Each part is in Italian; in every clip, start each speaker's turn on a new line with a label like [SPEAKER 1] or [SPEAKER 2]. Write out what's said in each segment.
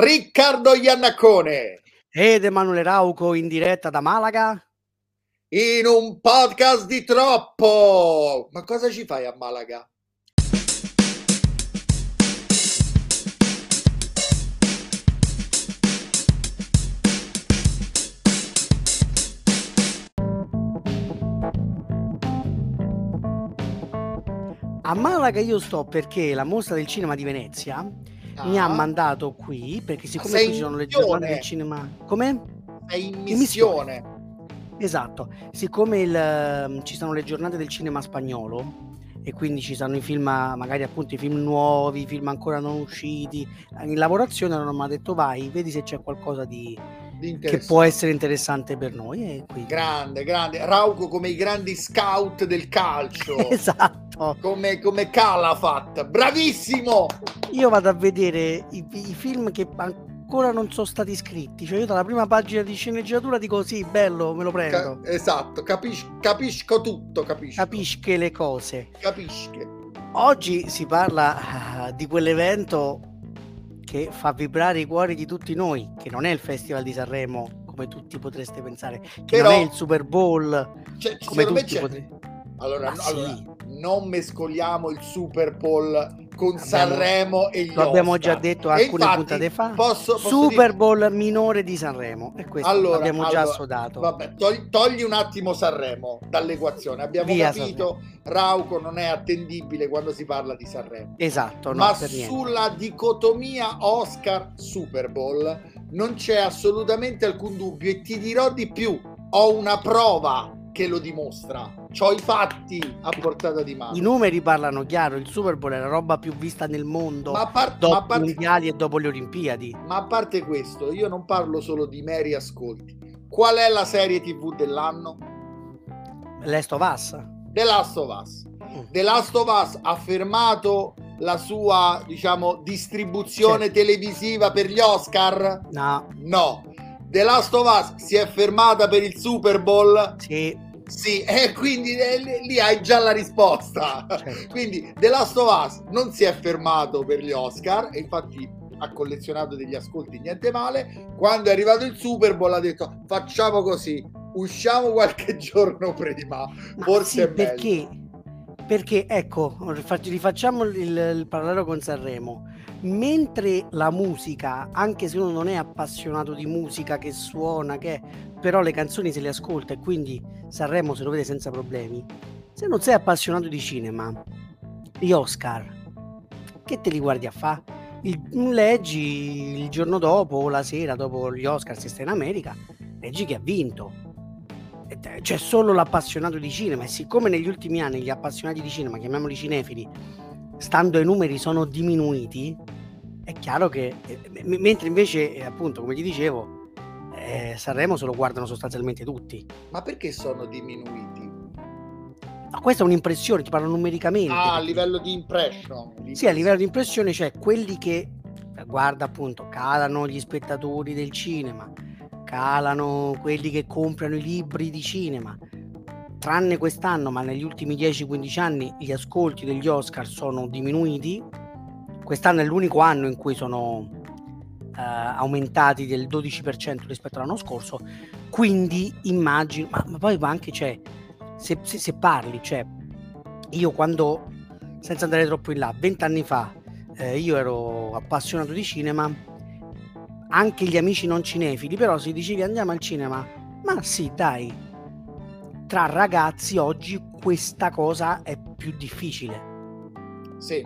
[SPEAKER 1] Riccardo Iannacone
[SPEAKER 2] ed Emanuele Rauco in diretta da Malaga
[SPEAKER 1] in un podcast di troppo. Ma cosa ci fai a Malaga?
[SPEAKER 2] A Malaga io sto perché la mostra del cinema di Venezia mi ha mandato qui perché siccome qui ci sono le giornate del cinema come?
[SPEAKER 1] È in missione. in missione.
[SPEAKER 2] Esatto, siccome il, ehm, ci sono le giornate del cinema spagnolo e quindi ci sono i film, magari appunto i film nuovi, i film ancora non usciti, in lavorazione non mi ha detto vai, vedi se c'è qualcosa di, che può essere interessante per noi.
[SPEAKER 1] Grande, grande. Rauco come i grandi scout del calcio.
[SPEAKER 2] esatto.
[SPEAKER 1] Come, come Calafat. Bravissimo!
[SPEAKER 2] Io vado a vedere i, i, film che ancora non sono stati scritti. Cioè io dalla prima pagina di sceneggiatura dico sì, bello, me lo prendo.
[SPEAKER 1] Ca- esatto, capis- capisco tutto, capisco.
[SPEAKER 2] Capisci le cose.
[SPEAKER 1] Capisci.
[SPEAKER 2] Oggi si parla uh, di quell'evento che fa vibrare i cuori di tutti noi, che non è il Festival di Sanremo, come tutti potreste pensare, che Però, non è il Super Bowl,
[SPEAKER 1] cioè, come tutti potreste... Allora, allora sì. non mescoliamo il Super Bowl con abbiamo, Sanremo e gli
[SPEAKER 2] Lo abbiamo già detto alcune infatti, puntate fa. Posso, posso Super dire... Bowl minore di Sanremo. E questo allora, l'abbiamo allora, già assodato.
[SPEAKER 1] Vabbè, togli, togli, un attimo Sanremo dall'equazione. Abbiamo Via capito, Sanremo. Rauco non è attendibile quando si parla di Sanremo.
[SPEAKER 2] Esatto, no,
[SPEAKER 1] Ma sulla dicotomia Oscar-Super Bowl non c'è assolutamente alcun dubbio e ti dirò di più. Ho una prova che lo dimostra. Ho i fatti a portata di mano.
[SPEAKER 2] I numeri parlano chiaro, il Super Bowl è la roba più vista nel mondo
[SPEAKER 1] ma a par-
[SPEAKER 2] dopo
[SPEAKER 1] ma parte...
[SPEAKER 2] i mondiali e dopo le Olimpiadi.
[SPEAKER 1] Ma a parte questo, io non parlo solo di meri ascolti. Qual è la serie TV dell'anno?
[SPEAKER 2] Last of Us.
[SPEAKER 1] The Last of Us. Mm. The Last of Us ha fermato la sua, diciamo, distribuzione certo. televisiva per gli Oscar?
[SPEAKER 2] No.
[SPEAKER 1] No. The Last of Us si è fermata per il Super Bowl?
[SPEAKER 2] Sì.
[SPEAKER 1] Sì, e quindi eh, lì hai già la risposta. Certo. Quindi The Last of Us non si è fermato per gli Oscar e infatti ha collezionato degli ascolti niente male. Quando è arrivato il Super Bowl ha detto facciamo così, usciamo qualche giorno prima. Ma Forse sì,
[SPEAKER 2] perché, perché ecco, rifacciamo il, il parallelo con Sanremo. Mentre la musica, anche se uno non è appassionato di musica che suona, che però le canzoni se le ascolta e quindi Sanremo se lo vede senza problemi. Se non sei appassionato di cinema, gli Oscar, che te li guardi a fa? Il, leggi il giorno dopo o la sera dopo gli Oscar se stai in America, leggi che ha vinto. C'è solo l'appassionato di cinema e siccome negli ultimi anni gli appassionati di cinema, chiamiamoli cinefili, stando ai numeri sono diminuiti, è chiaro che eh, mentre invece eh, appunto come ti dicevo eh, Sanremo se lo guardano sostanzialmente tutti.
[SPEAKER 1] Ma perché sono diminuiti?
[SPEAKER 2] Ma questa è un'impressione, ti parlo numericamente.
[SPEAKER 1] Ah, a livello di impression.
[SPEAKER 2] Sì, a livello di impressione, cioè quelli che, guarda appunto, calano gli spettatori del cinema, calano quelli che comprano i libri di cinema. Tranne quest'anno, ma negli ultimi 10-15 anni gli ascolti degli Oscar sono diminuiti. Quest'anno è l'unico anno in cui sono eh, aumentati del 12% rispetto all'anno scorso, quindi immagino, ma, ma poi anche cioè, se, se, se, parli, cioè, io quando, senza andare troppo in là, vent'anni fa, eh, io ero appassionato di cinema, anche gli amici non cinefili, però se dicevi andiamo al cinema, ma sì, dai, tra ragazzi oggi questa cosa è più difficile.
[SPEAKER 1] Sì,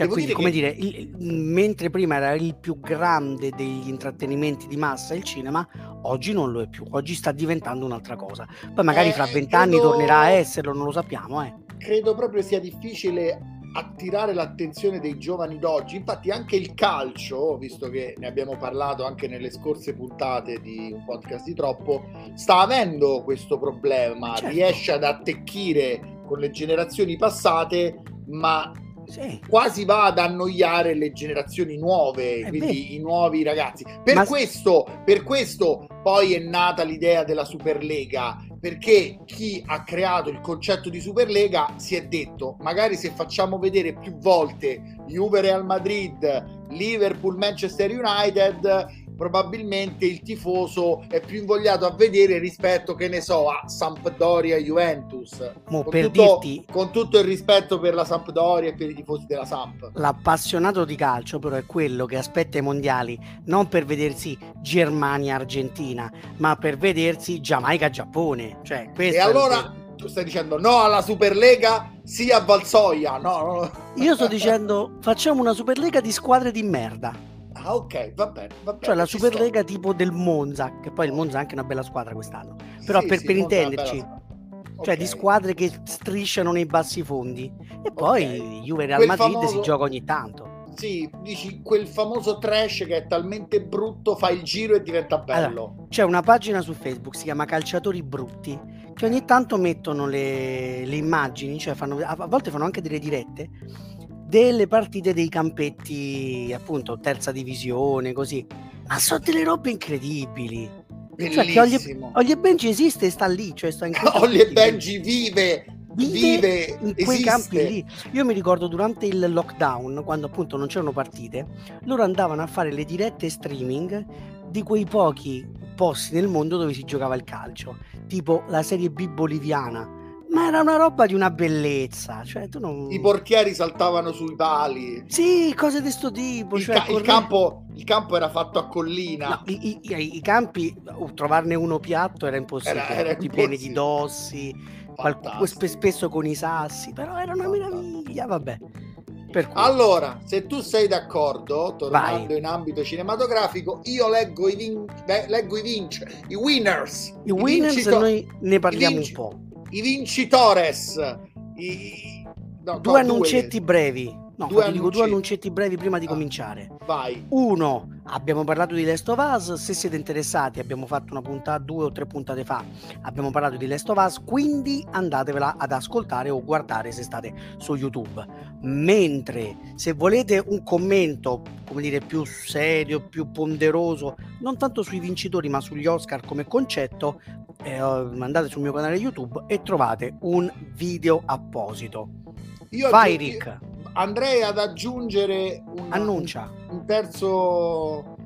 [SPEAKER 2] cioè, Devo quindi, dire come che... dire, il, mentre prima era il più grande degli intrattenimenti di massa il cinema, oggi non lo è più, oggi sta diventando un'altra cosa. Poi magari eh, fra vent'anni credo... tornerà a esserlo, non lo sappiamo. Eh.
[SPEAKER 1] Credo proprio sia difficile attirare l'attenzione dei giovani d'oggi. Infatti, anche il calcio, visto che ne abbiamo parlato anche nelle scorse puntate di un podcast di troppo, sta avendo questo problema. Certo. Riesce ad attecchire con le generazioni passate, ma sì. quasi va ad annoiare le generazioni nuove, è quindi vero. i nuovi ragazzi. Per, Ma... questo, per questo poi è nata l'idea della Superlega, perché chi ha creato il concetto di Superlega si è detto magari se facciamo vedere più volte Juve Real Madrid, Liverpool Manchester United, probabilmente il tifoso è più invogliato a vedere rispetto, che ne so, a Sampdoria Juventus.
[SPEAKER 2] Mo,
[SPEAKER 1] con,
[SPEAKER 2] per
[SPEAKER 1] tutto,
[SPEAKER 2] dirti,
[SPEAKER 1] con tutto il rispetto per la Sampdoria e per i tifosi della Samp.
[SPEAKER 2] l'appassionato di calcio però è quello che aspetta i mondiali non per vedersi Germania-Argentina, ma per vedersi Giamaica-Giappone. Cioè,
[SPEAKER 1] E allora tu stai dicendo no alla Superlega, sì a Valsoia. No, no.
[SPEAKER 2] Io sto dicendo facciamo una Superlega di squadre di merda.
[SPEAKER 1] Ah, ok, va bene, va bene.
[SPEAKER 2] Cioè la Superlega tipo del Monza, che poi il Monza è anche una bella squadra quest'anno. Però
[SPEAKER 1] Sì,
[SPEAKER 2] per,
[SPEAKER 1] sì,
[SPEAKER 2] per intenderci, cioè
[SPEAKER 1] Ok.
[SPEAKER 2] di squadre che strisciano nei bassi fondi. E poi Juve Real
[SPEAKER 1] Quel
[SPEAKER 2] Madrid
[SPEAKER 1] famoso-
[SPEAKER 2] si gioca ogni tanto.
[SPEAKER 1] Sì, dici quel famoso trash che è talmente brutto, fa il giro e diventa bello.
[SPEAKER 2] C'è una pagina su Facebook, si chiama Calciatori Brutti, che ogni tanto mettono le, le immagini, cioè fanno, a volte fanno anche delle dirette, delle partite dei campetti, appunto, terza divisione, così. Ma sono delle robe incredibili. Cioè che Ollie,
[SPEAKER 1] Bellissimo.
[SPEAKER 2] Ollie Benji esiste e sta lì, cioè sta in
[SPEAKER 1] Ollie. Benji vive,
[SPEAKER 2] Vive
[SPEAKER 1] vive,
[SPEAKER 2] in quei
[SPEAKER 1] esiste.
[SPEAKER 2] campi lì. Io mi ricordo durante il lockdown, quando appunto non c'erano partite, loro andavano a fare le dirette streaming di quei pochi posti nel mondo dove si giocava il calcio, tipo la Serie B boliviana. Ma era una roba di una bellezza, cioè tu non...
[SPEAKER 1] I portieri saltavano sui pali.
[SPEAKER 2] Sì, cose di sto tipo.
[SPEAKER 1] Il,
[SPEAKER 2] cioè,
[SPEAKER 1] ca- il campo, il campo era fatto a collina.
[SPEAKER 2] No, i, i- i- campi, uh, trovarne uno piatto era impossibile,
[SPEAKER 1] Era- era
[SPEAKER 2] tutti pieni di
[SPEAKER 1] impossibile.
[SPEAKER 2] dossi, spe- spesso con i sassi, però era una meraviglia, vabbè.
[SPEAKER 1] Allora, se tu sei d'accordo, tornando
[SPEAKER 2] Vai.
[SPEAKER 1] in ambito cinematografico, io leggo i, vin- leggo i vince, i winners,
[SPEAKER 2] i winners
[SPEAKER 1] vincito-
[SPEAKER 2] noi ne parliamo
[SPEAKER 1] vinci-
[SPEAKER 2] un po'.
[SPEAKER 1] I vincitores, i, no,
[SPEAKER 2] Due
[SPEAKER 1] no,
[SPEAKER 2] annuncetti brevi. No,
[SPEAKER 1] Due
[SPEAKER 2] ti dico due
[SPEAKER 1] annuncetti
[SPEAKER 2] brevi prima di
[SPEAKER 1] Ah.
[SPEAKER 2] cominciare.
[SPEAKER 1] Vai.
[SPEAKER 2] Uno, abbiamo parlato di Last of Us, se siete interessati abbiamo fatto una puntata, due o tre puntate fa, abbiamo parlato di Last of Us, quindi andatevela ad ascoltare o guardare se state su YouTube. Mentre se volete un commento, come dire, più serio, più ponderoso, non tanto sui vincitori ma sugli Oscar come concetto, eh, andate sul mio canale YouTube e trovate un video apposito.
[SPEAKER 1] Io
[SPEAKER 2] Vai
[SPEAKER 1] aggiungi-
[SPEAKER 2] Rick,
[SPEAKER 1] andrei ad aggiungere un,
[SPEAKER 2] annuncia.
[SPEAKER 1] un, terzo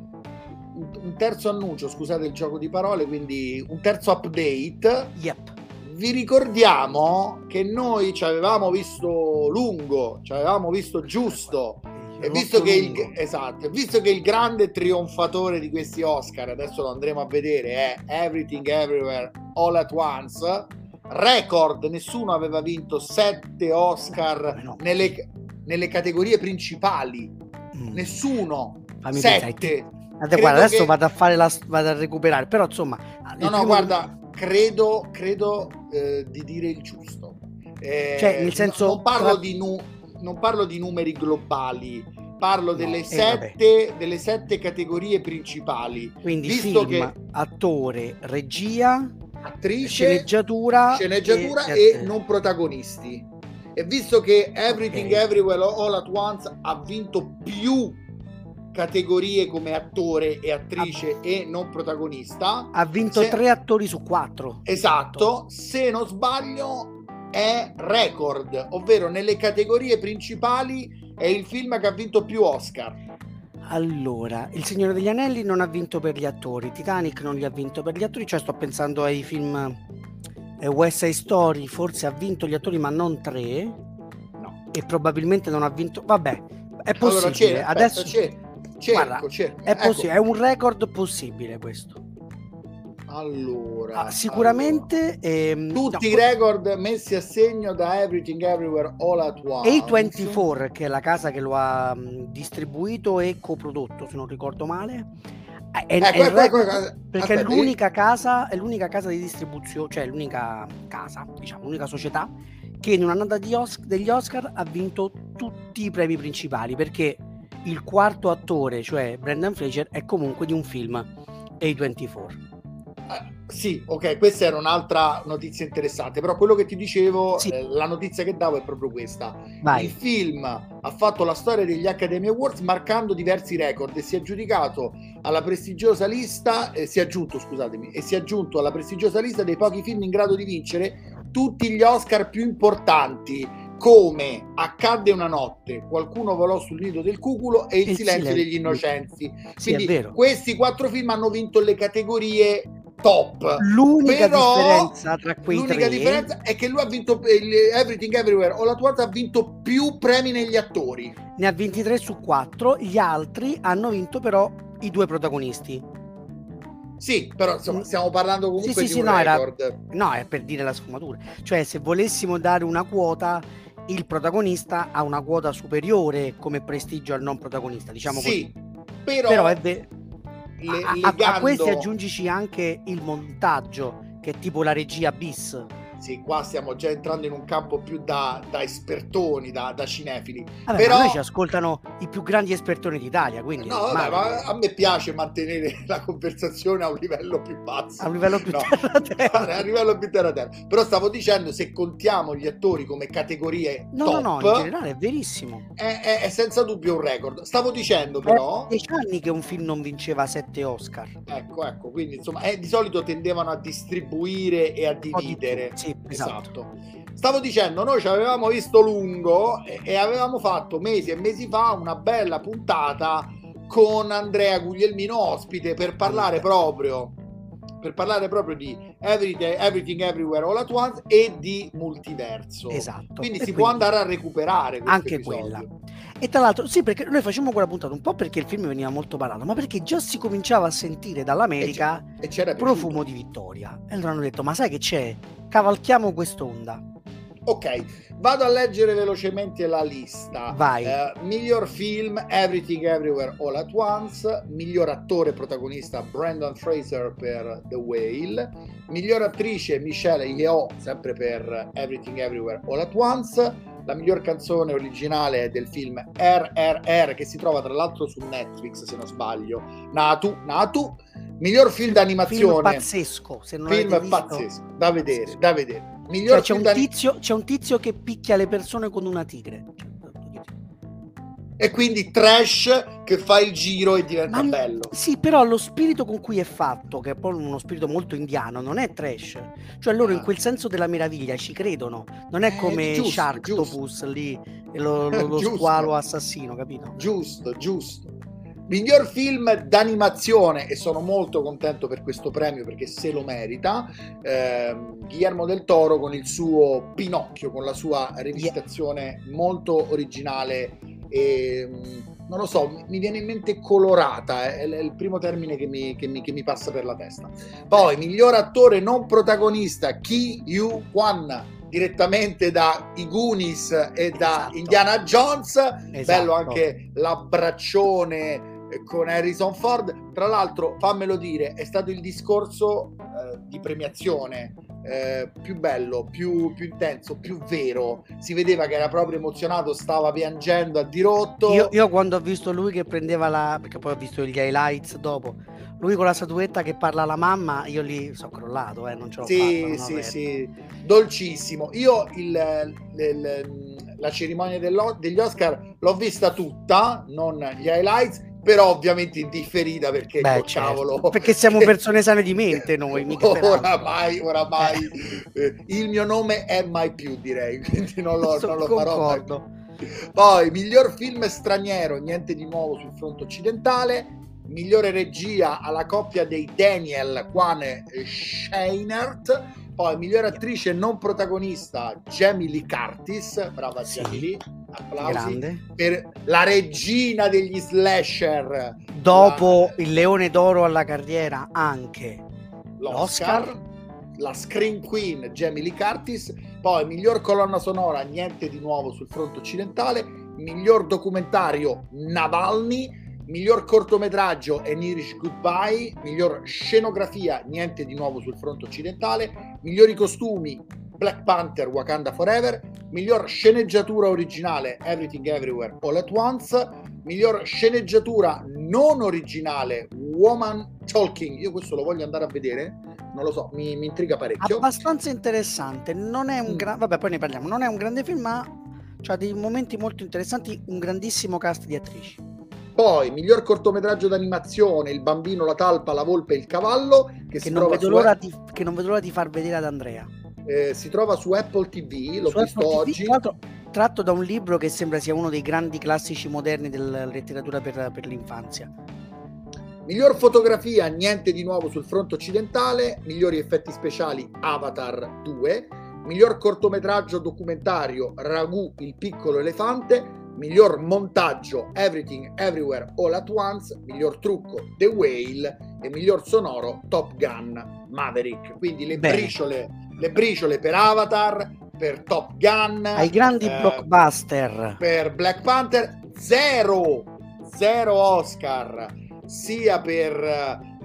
[SPEAKER 1] un, terzo annuncio, scusate il gioco di parole, quindi un terzo update.
[SPEAKER 2] Yep.
[SPEAKER 1] Vi ricordiamo che noi ci avevamo visto lungo, ci avevamo visto giusto. E visto, che il, esatto, e visto che il grande trionfatore di questi Oscar, adesso lo andremo a vedere, è Everything Everywhere All at Once, record, nessuno aveva vinto sette Oscar
[SPEAKER 2] Eh, no.
[SPEAKER 1] nelle, nelle categorie principali,
[SPEAKER 2] Mm.
[SPEAKER 1] nessuno,
[SPEAKER 2] Fammi
[SPEAKER 1] sette.
[SPEAKER 2] Guarda, guarda, adesso
[SPEAKER 1] che-
[SPEAKER 2] vado a fare la vado a recuperare, però insomma,
[SPEAKER 1] No, no, guarda, credo, credo eh, di dire il giusto. Eh,
[SPEAKER 2] Cioè, nel senso,
[SPEAKER 1] non parlo, di nu- non parlo di numeri globali, parlo
[SPEAKER 2] No,
[SPEAKER 1] delle,
[SPEAKER 2] eh,
[SPEAKER 1] sette, delle sette categorie principali.
[SPEAKER 2] quindi
[SPEAKER 1] visto
[SPEAKER 2] film,
[SPEAKER 1] che-
[SPEAKER 2] attore, regia,
[SPEAKER 1] Attrice,
[SPEAKER 2] sceneggiatura,
[SPEAKER 1] sceneggiatura
[SPEAKER 2] e,
[SPEAKER 1] e, non protagonisti. E visto che Everything
[SPEAKER 2] Ok.
[SPEAKER 1] Everywhere All at Once ha vinto più categorie come attore e attrice e non protagonista,
[SPEAKER 2] ha vinto
[SPEAKER 1] se-
[SPEAKER 2] tre attori su quattro.
[SPEAKER 1] Esatto, se non sbaglio è record, ovvero nelle categorie principali è il film che ha vinto più Oscar.
[SPEAKER 2] Allora, Il Signore degli Anelli non ha vinto per gli attori, Titanic non li ha vinto per gli attori, cioè sto pensando ai film eh, West Side Story, forse ha vinto gli attori ma non tre
[SPEAKER 1] No.
[SPEAKER 2] e probabilmente non ha vinto, vabbè, è
[SPEAKER 1] Allora
[SPEAKER 2] possibile,
[SPEAKER 1] cerco,
[SPEAKER 2] adesso
[SPEAKER 1] cerco,
[SPEAKER 2] Guarda,
[SPEAKER 1] cerco.
[SPEAKER 2] è,
[SPEAKER 1] Ecco,
[SPEAKER 2] possi- è un record possibile questo.
[SPEAKER 1] Allora,
[SPEAKER 2] Ah, sicuramente ehm,
[SPEAKER 1] allora. tutti
[SPEAKER 2] no,
[SPEAKER 1] i record messi a segno da Everything Everywhere All at Once.
[SPEAKER 2] A24, che è la casa che lo ha mh, distribuito e coprodotto, se non ricordo male, è, è il
[SPEAKER 1] ecco,
[SPEAKER 2] record
[SPEAKER 1] ecco, ecco.
[SPEAKER 2] perché è l'unica casa, è l'unica casa di distribuzione, cioè l'unica casa, diciamo, l'unica società che in un'annata Os- degli Oscar ha vinto tutti i premi principali, perché il quarto attore, cioè Brendan Fraser, è comunque di un film A24.
[SPEAKER 1] Eh, Sì, ok, questa era un'altra notizia interessante, però quello che ti dicevo,
[SPEAKER 2] Sì.
[SPEAKER 1] eh, la notizia che davo è proprio questa. Il
[SPEAKER 2] Vai.
[SPEAKER 1] film ha fatto la storia degli Academy Awards marcando diversi record e si è aggiudicato alla prestigiosa lista, eh, si è aggiunto, scusatemi, e si è aggiunto alla prestigiosa lista dei pochi film in grado di vincere tutti gli Oscar più importanti, come accadde una notte, qualcuno volò sul nido del cuculo e il, il silenzio, silenzio, degli innocenzi.
[SPEAKER 2] Sì,
[SPEAKER 1] Quindi questi quattro film hanno vinto le categorie top.
[SPEAKER 2] L'unica Però, differenza tra quei
[SPEAKER 1] l'unica
[SPEAKER 2] tre
[SPEAKER 1] differenza è che lui ha vinto Everything Everywhere o la tua ha vinto più premi negli attori.
[SPEAKER 2] Ne ha 23 su 4, gli altri hanno vinto però i due protagonisti.
[SPEAKER 1] Sì, però insomma, mm. stiamo parlando comunque
[SPEAKER 2] sì, sì,
[SPEAKER 1] di
[SPEAKER 2] sì,
[SPEAKER 1] un
[SPEAKER 2] no,
[SPEAKER 1] record.
[SPEAKER 2] Era, no, è per dire la sfumatura. Cioè, se volessimo dare una quota, il protagonista ha una quota superiore come prestigio al non protagonista, diciamo
[SPEAKER 1] sì,
[SPEAKER 2] così.
[SPEAKER 1] Però,
[SPEAKER 2] però è vero
[SPEAKER 1] le,
[SPEAKER 2] a,
[SPEAKER 1] legando...
[SPEAKER 2] a, questi aggiungici anche il montaggio, che è tipo la regia bis
[SPEAKER 1] sì, qua stiamo già entrando in un campo più da, da espertoni, da, da cinefili.
[SPEAKER 2] Vabbè,
[SPEAKER 1] Però
[SPEAKER 2] noi ci ascoltano i più grandi espertoni d'Italia, quindi...
[SPEAKER 1] No, vabbè, ma a me piace mantenere la conversazione a un livello più basso.
[SPEAKER 2] A un livello più
[SPEAKER 1] no,
[SPEAKER 2] terra-terra.
[SPEAKER 1] A livello più terra-terra. Però stavo dicendo, se contiamo gli attori come categorie
[SPEAKER 2] no,
[SPEAKER 1] top...
[SPEAKER 2] No, no, in generale è verissimo.
[SPEAKER 1] È, è, è senza dubbio un record. Stavo dicendo però...
[SPEAKER 2] È dieci anni che un film non vinceva sette Oscar.
[SPEAKER 1] Ecco, ecco, quindi insomma, eh, di solito tendevano a distribuire e a dividere.
[SPEAKER 2] Sì, esatto. esatto.
[SPEAKER 1] Stavo dicendo, noi ci avevamo visto lungo e, e avevamo fatto mesi e mesi fa una bella puntata con Andrea Guglielmino ospite per parlare proprio per parlare proprio di Everything, Everything Everywhere All At Once e di multiverso.
[SPEAKER 2] Esatto.
[SPEAKER 1] Quindi
[SPEAKER 2] e
[SPEAKER 1] si
[SPEAKER 2] quindi
[SPEAKER 1] può andare a recuperare
[SPEAKER 2] anche
[SPEAKER 1] episodio.
[SPEAKER 2] quella. E tra l'altro, sì, perché noi facciamo quella puntata un po' perché il film veniva molto parlato, ma perché già si cominciava a sentire dall'America
[SPEAKER 1] e c'era, e c'era
[SPEAKER 2] profumo di vittoria. E allora hanno detto, ma sai che c'è? Cavalchiamo quest'onda.
[SPEAKER 1] Ok, vado a leggere velocemente la lista.
[SPEAKER 2] Vai.
[SPEAKER 1] Eh, miglior film Everything Everywhere All at Once, miglior attore protagonista Brandon Fraser per The Whale, miglior attrice Michelle Yeoh sempre per Everything Everywhere All at Once, la miglior canzone originale del film RRR che si trova tra l'altro su Netflix se non sbaglio, Natu, Natu, miglior film d'animazione. Film
[SPEAKER 2] pazzesco, se non
[SPEAKER 1] film pazzesco, da vedere, da vedere. Miglior
[SPEAKER 2] cioè, c'è, un tizio, c'è un tizio che picchia le persone con una tigre.
[SPEAKER 1] E quindi trash che fa il giro e diventa
[SPEAKER 2] Ma,
[SPEAKER 1] bello.
[SPEAKER 2] Sì, però lo spirito con cui è fatto, che è poi uno spirito molto indiano, non è trash. Cioè loro ah. in quel senso della meraviglia ci credono. Non è come eh, giusto, Sharktopus giusto. lì, lo, lo, lo squalo assassino, capito?
[SPEAKER 1] Giusto, giusto. Miglior film d'animazione e sono molto contento per questo premio perché se lo merita. Eh, Guillermo del Toro con il suo Pinocchio, con la sua rivisitazione molto originale e mm, non lo so, mi viene in mente colorata, è il primo termine che mi, che mi, che mi passa per la testa. Poi, miglior attore non protagonista, Ki Yu Kwan, direttamente da I Goonies e da
[SPEAKER 2] esatto.
[SPEAKER 1] Indiana Jones.
[SPEAKER 2] Esatto.
[SPEAKER 1] Bello anche l'abbraccione con Harrison Ford. Tra l'altro, fammelo dire, è stato il discorso eh, di premiazione eh, più bello, più, più, intenso, più vero. Si vedeva che era proprio emozionato, stava piangendo a dirotto.
[SPEAKER 2] Io, io quando ho visto lui che prendeva la... perché poi ho visto gli highlights dopo. Lui con la statuetta che parla alla mamma, io lì sono crollato, eh, non ce l'ho
[SPEAKER 1] sì,
[SPEAKER 2] fatta.
[SPEAKER 1] Sì, sì, dolcissimo. Io il, il, la cerimonia degli Oscar l'ho vista tutta, non gli highlights, però ovviamente indifferita perché
[SPEAKER 2] Beh,
[SPEAKER 1] oh, certo. cavolo
[SPEAKER 2] perché siamo persone sane di mente noi mica
[SPEAKER 1] oramai oramai eh. il mio nome è mai più direi quindi non lo, non lo farò poi miglior film straniero niente di nuovo sul fronte occidentale migliore regia alla coppia dei Daniel Kwan e Scheinert poi migliore attrice non protagonista Jamie Lee Curtis. Brava sì. Jamie Lee. Applausi
[SPEAKER 2] Grande.
[SPEAKER 1] per la regina degli slasher.
[SPEAKER 2] Dopo la... il leone d'oro alla carriera anche
[SPEAKER 1] l'Oscar, l'Oscar. La Screen Queen Jamie Lee Curtis. Poi miglior colonna sonora niente di nuovo sul fronte occidentale. Miglior documentario Navalny miglior cortometraggio è Irish Goodbye, miglior scenografia niente di nuovo sul fronte occidentale, migliori costumi Black Panther Wakanda Forever, miglior sceneggiatura originale Everything Everywhere All at Once, miglior sceneggiatura non originale Woman Talking, io questo lo voglio andare a vedere, non lo so, mi, mi intriga parecchio.
[SPEAKER 2] Abbastanza interessante, non è un mm. grande, vabbè poi ne parliamo, non è un grande film ma ha dei momenti molto interessanti, un grandissimo cast di attrici.
[SPEAKER 1] Poi, miglior cortometraggio d'animazione, Il bambino, la talpa, la volpe e il cavallo, che,
[SPEAKER 2] che, non, vedo l'ora di, che non vedo l'ora di far vedere ad Andrea.
[SPEAKER 1] Eh, si trova su Apple TV, l'ho su visto Apple oggi.
[SPEAKER 2] TV, tratto da un libro che sembra sia uno dei grandi classici moderni della letteratura per, per l'infanzia.
[SPEAKER 1] Miglior fotografia, niente di nuovo sul fronte occidentale. Migliori effetti speciali, Avatar 2. Miglior cortometraggio documentario, Ragù, il piccolo elefante. Miglior montaggio, Everything Everywhere All at Once. Miglior trucco, The Whale. E miglior sonoro, Top Gun Maverick. Quindi le briciole, le briciole per Avatar, per Top Gun.
[SPEAKER 2] Ai grandi eh, blockbuster.
[SPEAKER 1] Per Black Panther, zero, zero Oscar sia per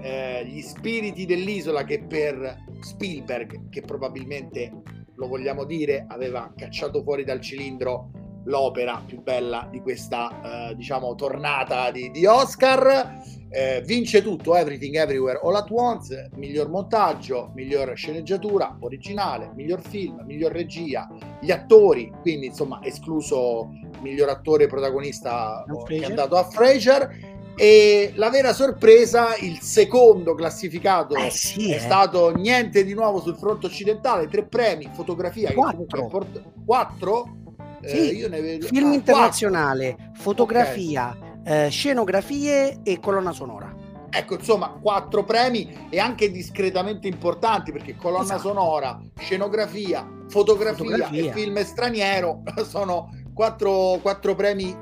[SPEAKER 1] eh, gli spiriti dell'isola che per Spielberg, che probabilmente, lo vogliamo dire, aveva cacciato fuori dal cilindro l'opera più bella di questa, eh, diciamo, tornata di, di Oscar. Eh, vince tutto, Everything Everywhere All At Once, miglior montaggio, miglior sceneggiatura originale, miglior film, miglior regia, gli attori, quindi insomma escluso miglior attore protagonista che è andato a Fraser e la vera sorpresa, il secondo classificato
[SPEAKER 2] eh sì,
[SPEAKER 1] è
[SPEAKER 2] eh.
[SPEAKER 1] stato niente di nuovo sul fronte occidentale, tre premi, fotografia,
[SPEAKER 2] quattro.
[SPEAKER 1] Port- quattro?
[SPEAKER 2] Eh, sì, eh, io ne vedo... Film ah, internazionale, quattro. fotografia, okay. eh, scenografie e colonna sonora.
[SPEAKER 1] Ecco, insomma, quattro premi e anche discretamente importanti perché colonna esatto. sonora, scenografia, fotografia, fotografia, e film straniero sono quattro, quattro premi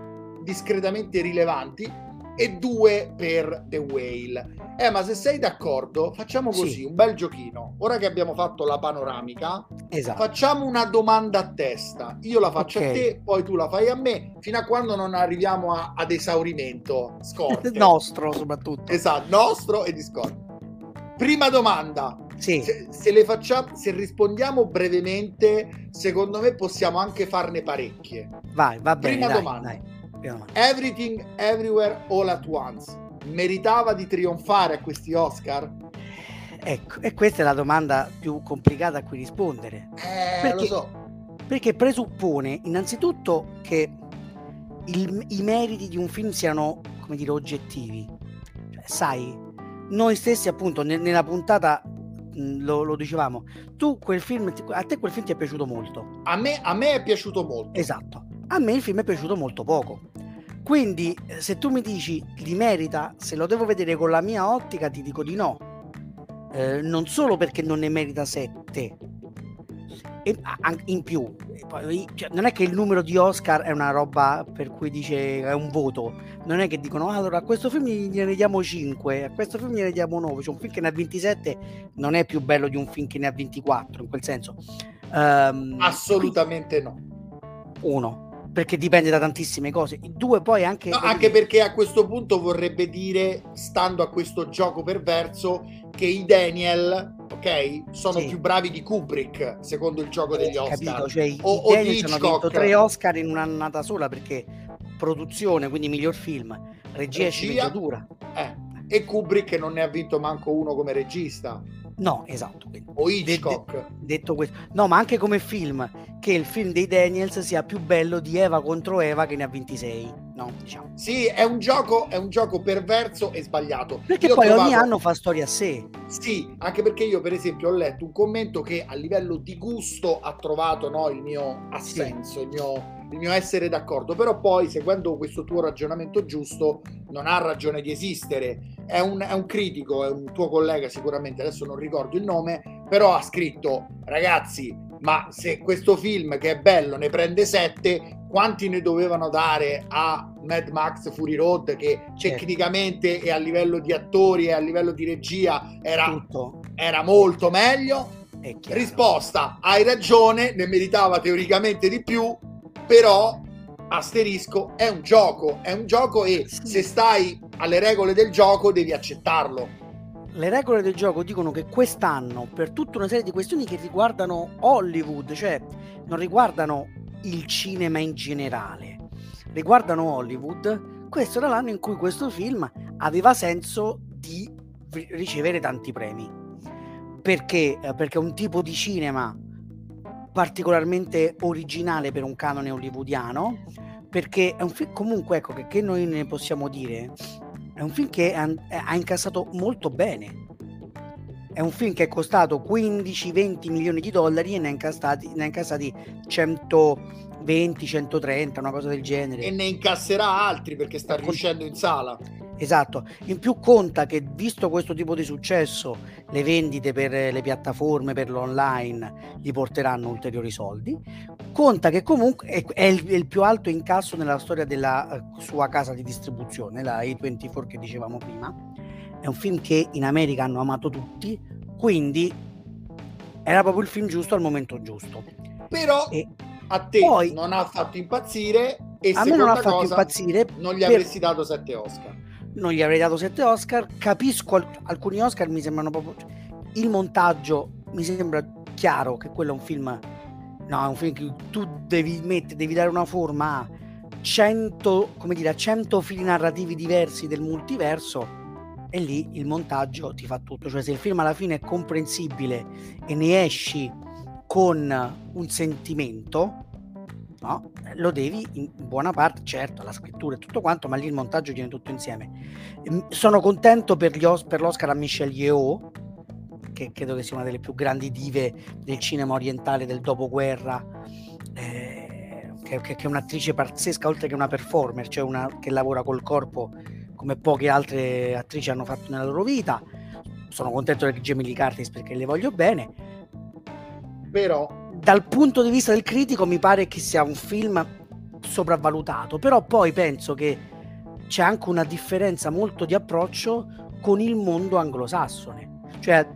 [SPEAKER 1] discretamente rilevanti e due per The Whale. Eh, ma se sei d'accordo, facciamo così, sì. un bel giochino. Ora che abbiamo fatto la panoramica, esatto. facciamo una domanda a testa. Io la faccio okay. a te, poi tu la fai a me, fino a quando non arriviamo a, ad esaurimento. Scorte.
[SPEAKER 2] nostro, soprattutto.
[SPEAKER 1] Esatto, nostro e di scorte. Prima domanda.
[SPEAKER 2] Sì.
[SPEAKER 1] Se, se, le facciamo, se rispondiamo brevemente, secondo me possiamo anche farne parecchie.
[SPEAKER 2] Vai, va bene.
[SPEAKER 1] Prima
[SPEAKER 2] dai,
[SPEAKER 1] domanda.
[SPEAKER 2] Dai.
[SPEAKER 1] Everything Everywhere All at Once meritava di trionfare a questi Oscar?
[SPEAKER 2] Ecco, e questa è la domanda più complicata a cui rispondere.
[SPEAKER 1] Eh, perché, lo so.
[SPEAKER 2] Perché presuppone innanzitutto che il, i meriti di un film siano, come dire, oggettivi. Cioè, sai, noi stessi appunto ne, nella puntata lo, lo, dicevamo, tu quel film, a te quel film ti è piaciuto molto.
[SPEAKER 1] A me, a me è piaciuto molto.
[SPEAKER 2] Esatto a me il film è piaciuto molto poco. Quindi, eh, se tu mi dici li merita, se lo devo vedere con la mia ottica, ti dico di no. Eh, non solo perché non ne merita 7, in più, cioè, non è che il numero di Oscar è una roba per cui dice è un voto, non è che dicono allora a questo film gliene diamo 5, a questo film gliene diamo 9, cioè un film che ne ha 27 non è più bello di un film che ne ha 24, in quel senso.
[SPEAKER 1] Um, Assolutamente
[SPEAKER 2] no. Uno, perché dipende da tantissime cose. Due, poi anche.
[SPEAKER 1] No, anche perché a questo punto vorrebbe dire, stando a questo gioco perverso, che i Daniel, ok, sono sì. più bravi di Kubrick, secondo il gioco degli Oscar.
[SPEAKER 2] Capito, cioè, o, o di Hitchcock. hanno vinto tre Oscar in un'annata sola perché produzione, quindi miglior film, regia, regia e sceneggiatura.
[SPEAKER 1] Eh. E Kubrick non ne ha vinto manco uno come regista.
[SPEAKER 2] No, esatto.
[SPEAKER 1] O Hitchcock. De-
[SPEAKER 2] detto questo, no, ma anche come film, che il film dei Daniels sia più bello di Eva contro Eva che ne ha 26. No, diciamo.
[SPEAKER 1] Sì, è un gioco, è un gioco perverso e sbagliato.
[SPEAKER 2] Perché io poi trovato... ogni anno fa storia a sé.
[SPEAKER 1] Sì, anche perché io, per esempio, ho letto un commento che a livello di gusto ha trovato no, il mio assenso, sì. il mio il mio essere d'accordo, però poi seguendo questo tuo ragionamento giusto non ha ragione di esistere. È un, è un, critico, è un tuo collega sicuramente, adesso non ricordo il nome, però ha scritto ragazzi, ma se questo film che è bello ne prende sette, quanti ne dovevano dare a Mad Max Fury Road che certo. tecnicamente e a livello di attori e a livello di regia era, era molto meglio? Risposta, hai ragione, ne meritava teoricamente di più, però asterisco è un gioco, è un gioco e se stai alle regole del gioco devi accettarlo.
[SPEAKER 2] Le regole del gioco dicono che quest'anno, per tutta una serie di questioni che riguardano Hollywood, cioè non riguardano il cinema in generale, riguardano Hollywood, questo era l'anno in cui questo film aveva senso di ricevere tanti premi. Perché? Eh, perché un tipo di cinema particolarmente originale per un canone hollywoodiano perché è un film comunque ecco che, che noi ne possiamo dire è un film che ha, ha incassato molto bene è un film che è costato 15-20 milioni di dollari e ne ha incassati, ne ha incassati 120 120, 130, una cosa del genere.
[SPEAKER 1] E ne incasserà altri perché sta riuscendo in sala.
[SPEAKER 2] Esatto, in più conta che visto questo tipo di successo, le vendite per le piattaforme, per l'online, gli porteranno ulteriori soldi. Conta che comunque è, è, il, è il, più alto incasso nella storia della uh, sua casa di distribuzione, la A24 che dicevamo prima. È un film che in America hanno amato tutti, quindi era proprio il film giusto al momento giusto.
[SPEAKER 1] Però e a te poi, non ha fatto impazzire e
[SPEAKER 2] a me non ha fatto cosa, impazzire
[SPEAKER 1] non gli avresti dato sette Oscar
[SPEAKER 2] non gli avrei dato 7 Oscar. Capisco alc- alcuni Oscar, mi sembrano proprio. Il montaggio mi sembra chiaro che quello è un film. No, è un film che tu devi mettere, devi dare una forma a 100, come dire, a 100 fili narrativi diversi del multiverso. E lì il montaggio ti fa tutto. Cioè, se il film alla fine è comprensibile e ne esci con un sentimento, no? lo devi in buona parte, certo, la scrittura e tutto quanto, ma lì il montaggio viene tutto insieme. Ehm, sono contento per, os- per l'Oscar a Michelle Yeoh, che credo che sia una delle più grandi dive del cinema orientale del dopoguerra, eh, che, che, che, è un'attrice pazzesca, oltre che una performer, cioè una che lavora col corpo come poche altre attrici hanno fatto nella loro vita. Sono contento di Jamie Lee Curtis perché le voglio bene.
[SPEAKER 1] Però
[SPEAKER 2] dal punto di vista del critico mi pare che sia un film sopravvalutato, però poi penso che c'è anche una differenza molto di approccio con il mondo anglosassone. Cioè,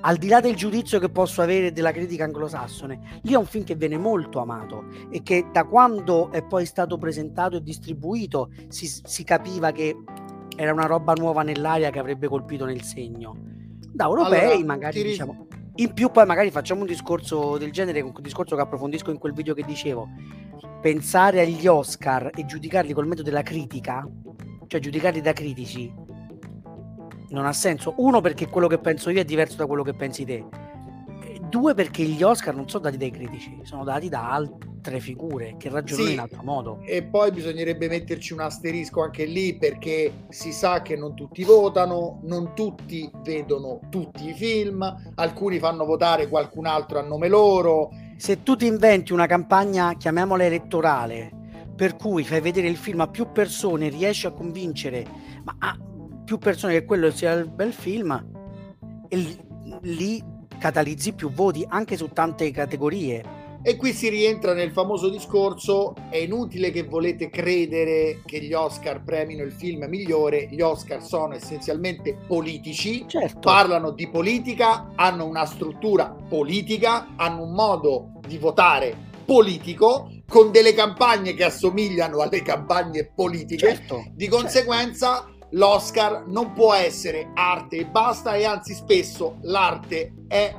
[SPEAKER 2] al di là del giudizio che posso avere della critica anglosassone, lì è un film che viene molto amato e che da quando è poi stato presentato e distribuito si, si capiva che era una roba nuova nell'aria che avrebbe colpito nel segno. Da europei allora, magari diciamo in più poi magari facciamo un discorso del genere, un discorso che approfondisco in quel video che dicevo. Pensare agli Oscar e giudicarli col metodo della critica, cioè giudicarli da critici, non ha senso. Uno perché quello che penso io è diverso da quello che pensi te. Due perché gli Oscar non sono dati dai critici, sono dati da altre figure che ragionano sì, in altro modo.
[SPEAKER 1] E poi bisognerebbe metterci un asterisco anche lì perché si sa che non tutti votano, non tutti vedono tutti i film, alcuni fanno votare qualcun altro a nome loro.
[SPEAKER 2] Se tu ti inventi una campagna, chiamiamola elettorale, per cui fai vedere il film a più persone, riesci a convincere, ma a più persone che quello sia il bel film, e lì catalizzi più voti anche su tante categorie.
[SPEAKER 1] E qui si rientra nel famoso discorso, è inutile che volete credere che gli Oscar premino il film migliore, gli Oscar sono essenzialmente politici, certo. parlano di politica, hanno una struttura politica, hanno un modo di votare politico, con delle campagne che assomigliano alle campagne politiche, certo. di conseguenza... Certo l'Oscar non può essere arte e basta e anzi spesso l'arte è,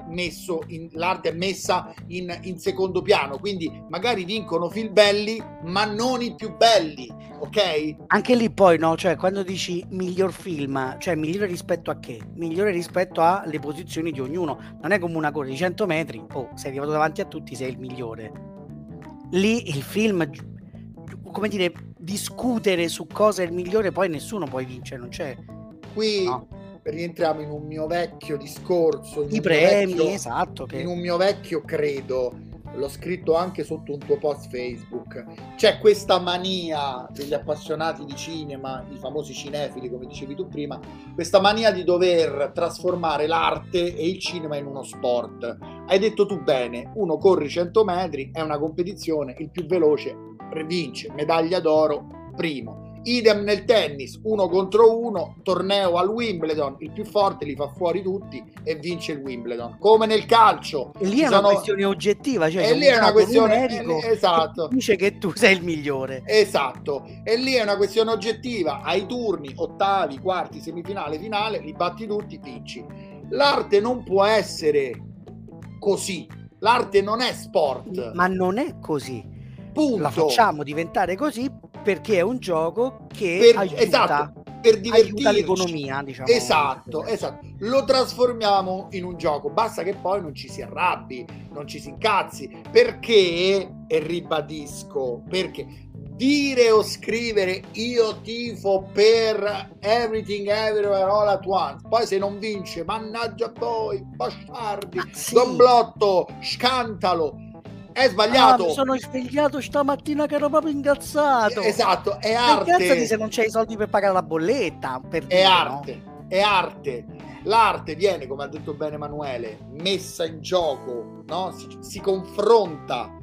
[SPEAKER 1] in, l'arte è messa in, in, secondo piano quindi magari vincono film belli ma non i più belli ok?
[SPEAKER 2] anche lì poi no cioè quando dici miglior film cioè migliore rispetto a che? migliore rispetto alle posizioni di ognuno non è come una corsa di 100 metri oh sei arrivato davanti a tutti sei il migliore lì il film come dire discutere su cosa è il migliore, poi nessuno può vincere, non c'è.
[SPEAKER 1] Qui no. rientriamo in un mio vecchio discorso.
[SPEAKER 2] I premi, vecchio, esatto.
[SPEAKER 1] Che... In un mio vecchio credo l'ho scritto anche sotto un tuo post Facebook. C'è questa mania degli appassionati di cinema, i famosi cinefili, come dicevi tu prima, questa mania di dover trasformare l'arte e il cinema in uno sport. Hai detto tu bene, uno corri 100 metri, è una competizione, il più veloce vince medaglia d'oro primo. Idem nel tennis, uno contro uno, torneo al Wimbledon, il più forte li fa fuori tutti e vince il Wimbledon. Come nel calcio.
[SPEAKER 2] E lì è sono... una questione oggettiva, cioè
[SPEAKER 1] e lì è una questione esatto.
[SPEAKER 2] dice che tu sei il migliore.
[SPEAKER 1] Esatto. E lì è una questione oggettiva, ai turni, ottavi, quarti, semifinale, finale, li batti tutti, vinci. L'arte non può essere così. L'arte non è sport.
[SPEAKER 2] Ma non è così Punto. La facciamo diventare così perché è un gioco che per, aiuta, esatto, per aiuta l'economia, diciamo.
[SPEAKER 1] Esatto, esatto. Lo trasformiamo in un gioco, basta che poi non ci si arrabbi, non ci si incazzi, perché, e ribadisco, perché dire o scrivere io tifo per Everything Everywhere All At Once poi se non vince mannaggia poi bastardi sì. domblotto scantalo è sbagliato. Ah,
[SPEAKER 2] mi sono svegliato stamattina che ero proprio incazzato.
[SPEAKER 1] Esatto, è arte.
[SPEAKER 2] Incazzati se non c'hai i soldi per pagare la bolletta. Per
[SPEAKER 1] è
[SPEAKER 2] dire,
[SPEAKER 1] arte,
[SPEAKER 2] no?
[SPEAKER 1] è arte. L'arte viene, come ha detto bene Emanuele, messa in gioco, no? si, si confronta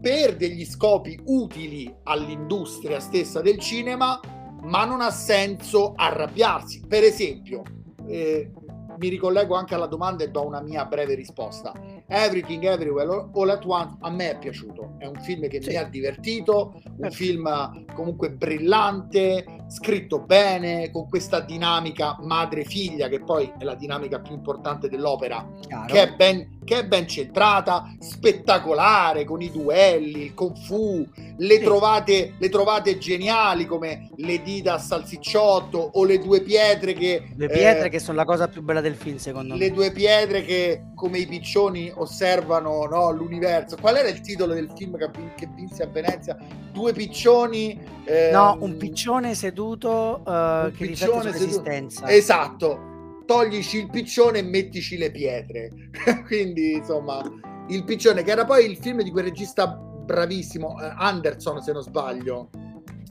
[SPEAKER 1] per degli scopi utili all'industria stessa del cinema, ma non ha senso arrabbiarsi. Per esempio, eh, mi ricollego anche alla domanda e do una mia breve risposta. Everything Everywhere All at Once a me è piaciuto, è un film che sì. mi ha divertito, un film comunque brillante, scritto bene, con questa dinamica madre-figlia che poi è la dinamica più importante dell'opera, che è, ben, che è, ben, centrata, spettacolare, con i duelli, il kung fu, le, sì. trovate, le trovate geniali come le dita a salsicciotto o le due pietre che...
[SPEAKER 2] Le pietre eh, che sono la cosa più bella del film secondo
[SPEAKER 1] le
[SPEAKER 2] me.
[SPEAKER 1] Le due pietre che come i piccioni osservano no, l'universo. Qual era il titolo del film che, che vinse a Venezia? Due piccioni.
[SPEAKER 2] Ehm... No, un piccione seduto uh, che piccione sull'esistenza.
[SPEAKER 1] Esatto. Toglici il piccione e mettici le pietre. Quindi, insomma, il piccione, che era poi il film di quel regista bravissimo, eh, Anderson, se non sbaglio.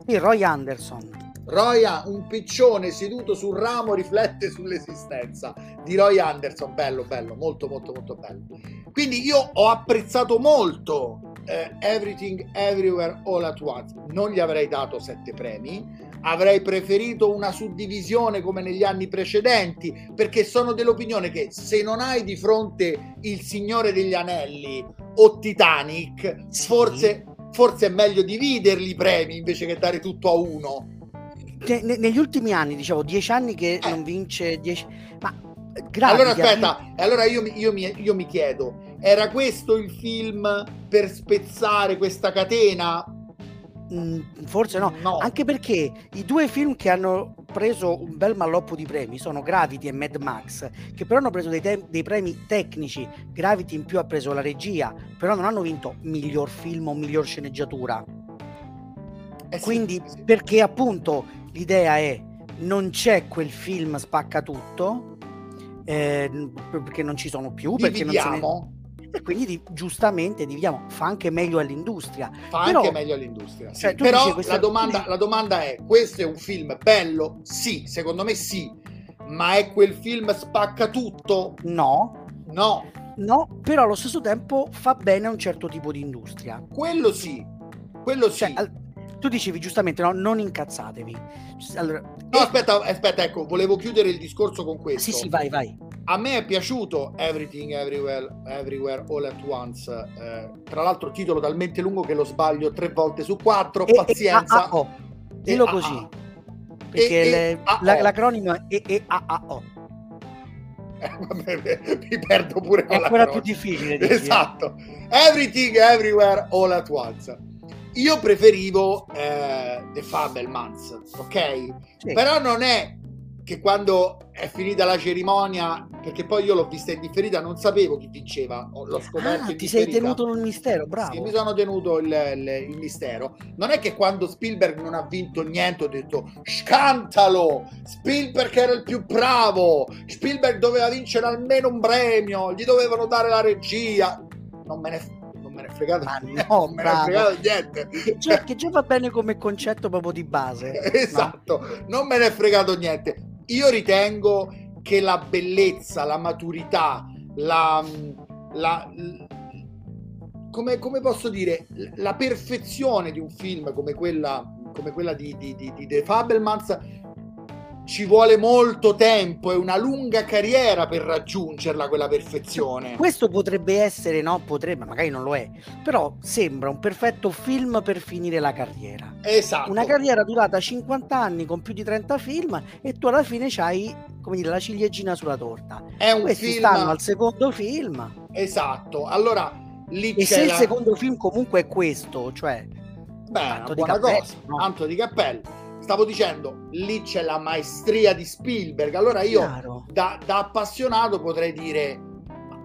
[SPEAKER 2] Sì, Roy Anderson.
[SPEAKER 1] Roya, un piccione seduto sul ramo riflette sull'esistenza di Roy Anderson. Bello, bello, molto, molto, molto bello. Quindi io ho apprezzato molto eh, Everything Everywhere All at Once. Non gli avrei dato sette premi. Avrei preferito una suddivisione come negli anni precedenti, perché sono dell'opinione che se non hai di fronte Il Signore degli Anelli o Titanic, forse, forse è meglio dividerli i premi invece che dare tutto a uno
[SPEAKER 2] ne, negli ultimi anni, diciamo, dieci anni che eh. non vince dieci... Ma
[SPEAKER 1] grazie. Allora aspetta, allora io, io, mi, io mi chiedo, era questo il film per spezzare questa catena?
[SPEAKER 2] Mm, forse no. no. anche perché i due film che hanno preso un bel malloppo di premi sono Gravity e Mad Max, che però hanno preso dei, te- dei, premi tecnici. Gravity in più ha preso la regia, però non hanno vinto miglior film o miglior sceneggiatura. Eh sì, Quindi, sì. perché appunto l'idea è non c'è quel film spacca tutto eh, perché non ci sono più perché ne... e quindi di, giustamente dividiamo. Fa anche meglio all'industria.
[SPEAKER 1] Fa però, anche meglio all'industria sì. cioè, però questa... la, domanda, la domanda è questo è un film bello? sì, secondo me sì. Ma è quel film spacca tutto?
[SPEAKER 2] no.
[SPEAKER 1] No.
[SPEAKER 2] No, però allo stesso tempo fa bene a un certo tipo di industria.
[SPEAKER 1] Quello sì. Quello cioè, sì. al
[SPEAKER 2] tu dicevi giustamente, no, non incazzatevi.
[SPEAKER 1] Allora, no, e... aspetta, aspetta, ecco, volevo chiudere il discorso con questo.
[SPEAKER 2] Sì, sì, vai, vai.
[SPEAKER 1] A me è piaciuto Everything Everywhere, Everywhere All at Once. Eh, tra l'altro, titolo talmente lungo che lo sbaglio tre volte su quattro. E, pazienza.
[SPEAKER 2] E, Dillo così. Perché e, le, la, l'acronimo è EAAO.
[SPEAKER 1] Eh, mi perdo pure
[SPEAKER 2] è ancora più difficile.
[SPEAKER 1] Dici, esatto. Eh. Everything Everywhere All at Once io preferivo eh, The Fabelmans, ok? Sì. Però non è che quando è finita la cerimonia, perché poi io l'ho vista in differita, non sapevo chi vinceva, l'ho scoperto ah,
[SPEAKER 2] ti sei tenuto il mistero, bravo.
[SPEAKER 1] Sì, mi sono tenuto il, il, il, mistero. Non è che quando Spielberg non ha vinto niente ho detto scantalo, Spielberg era il più bravo, Spielberg doveva vincere almeno un premio, gli dovevano dare la regia. Non me ne è fregato, Ma no, non me ne è fregato niente.
[SPEAKER 2] Che già, che già, va bene come concetto proprio di base.
[SPEAKER 1] esatto, no? non me ne è fregato niente. Io ritengo che la bellezza, la maturità, la, la come, come, posso dire, la perfezione di un film come quella, come quella di, di, di, di The Fabelmans ci vuole molto tempo e una lunga carriera per raggiungerla quella perfezione.
[SPEAKER 2] Questo potrebbe essere, no, potrebbe, magari non lo è, però sembra un perfetto film per finire la carriera.
[SPEAKER 1] Esatto.
[SPEAKER 2] Una carriera durata 50 anni con più di 30 film e tu alla fine c'hai, come dire, la ciliegina sulla torta.
[SPEAKER 1] È un
[SPEAKER 2] Questi
[SPEAKER 1] film...
[SPEAKER 2] stanno al secondo film.
[SPEAKER 1] Esatto. Allora, lì
[SPEAKER 2] e se la... il secondo film comunque è questo, cioè
[SPEAKER 1] Beh, una buona cappello, no? tanto di cappello stavo dicendo, lì c'è la maestria di Spielberg. Allora io da, da, appassionato potrei dire,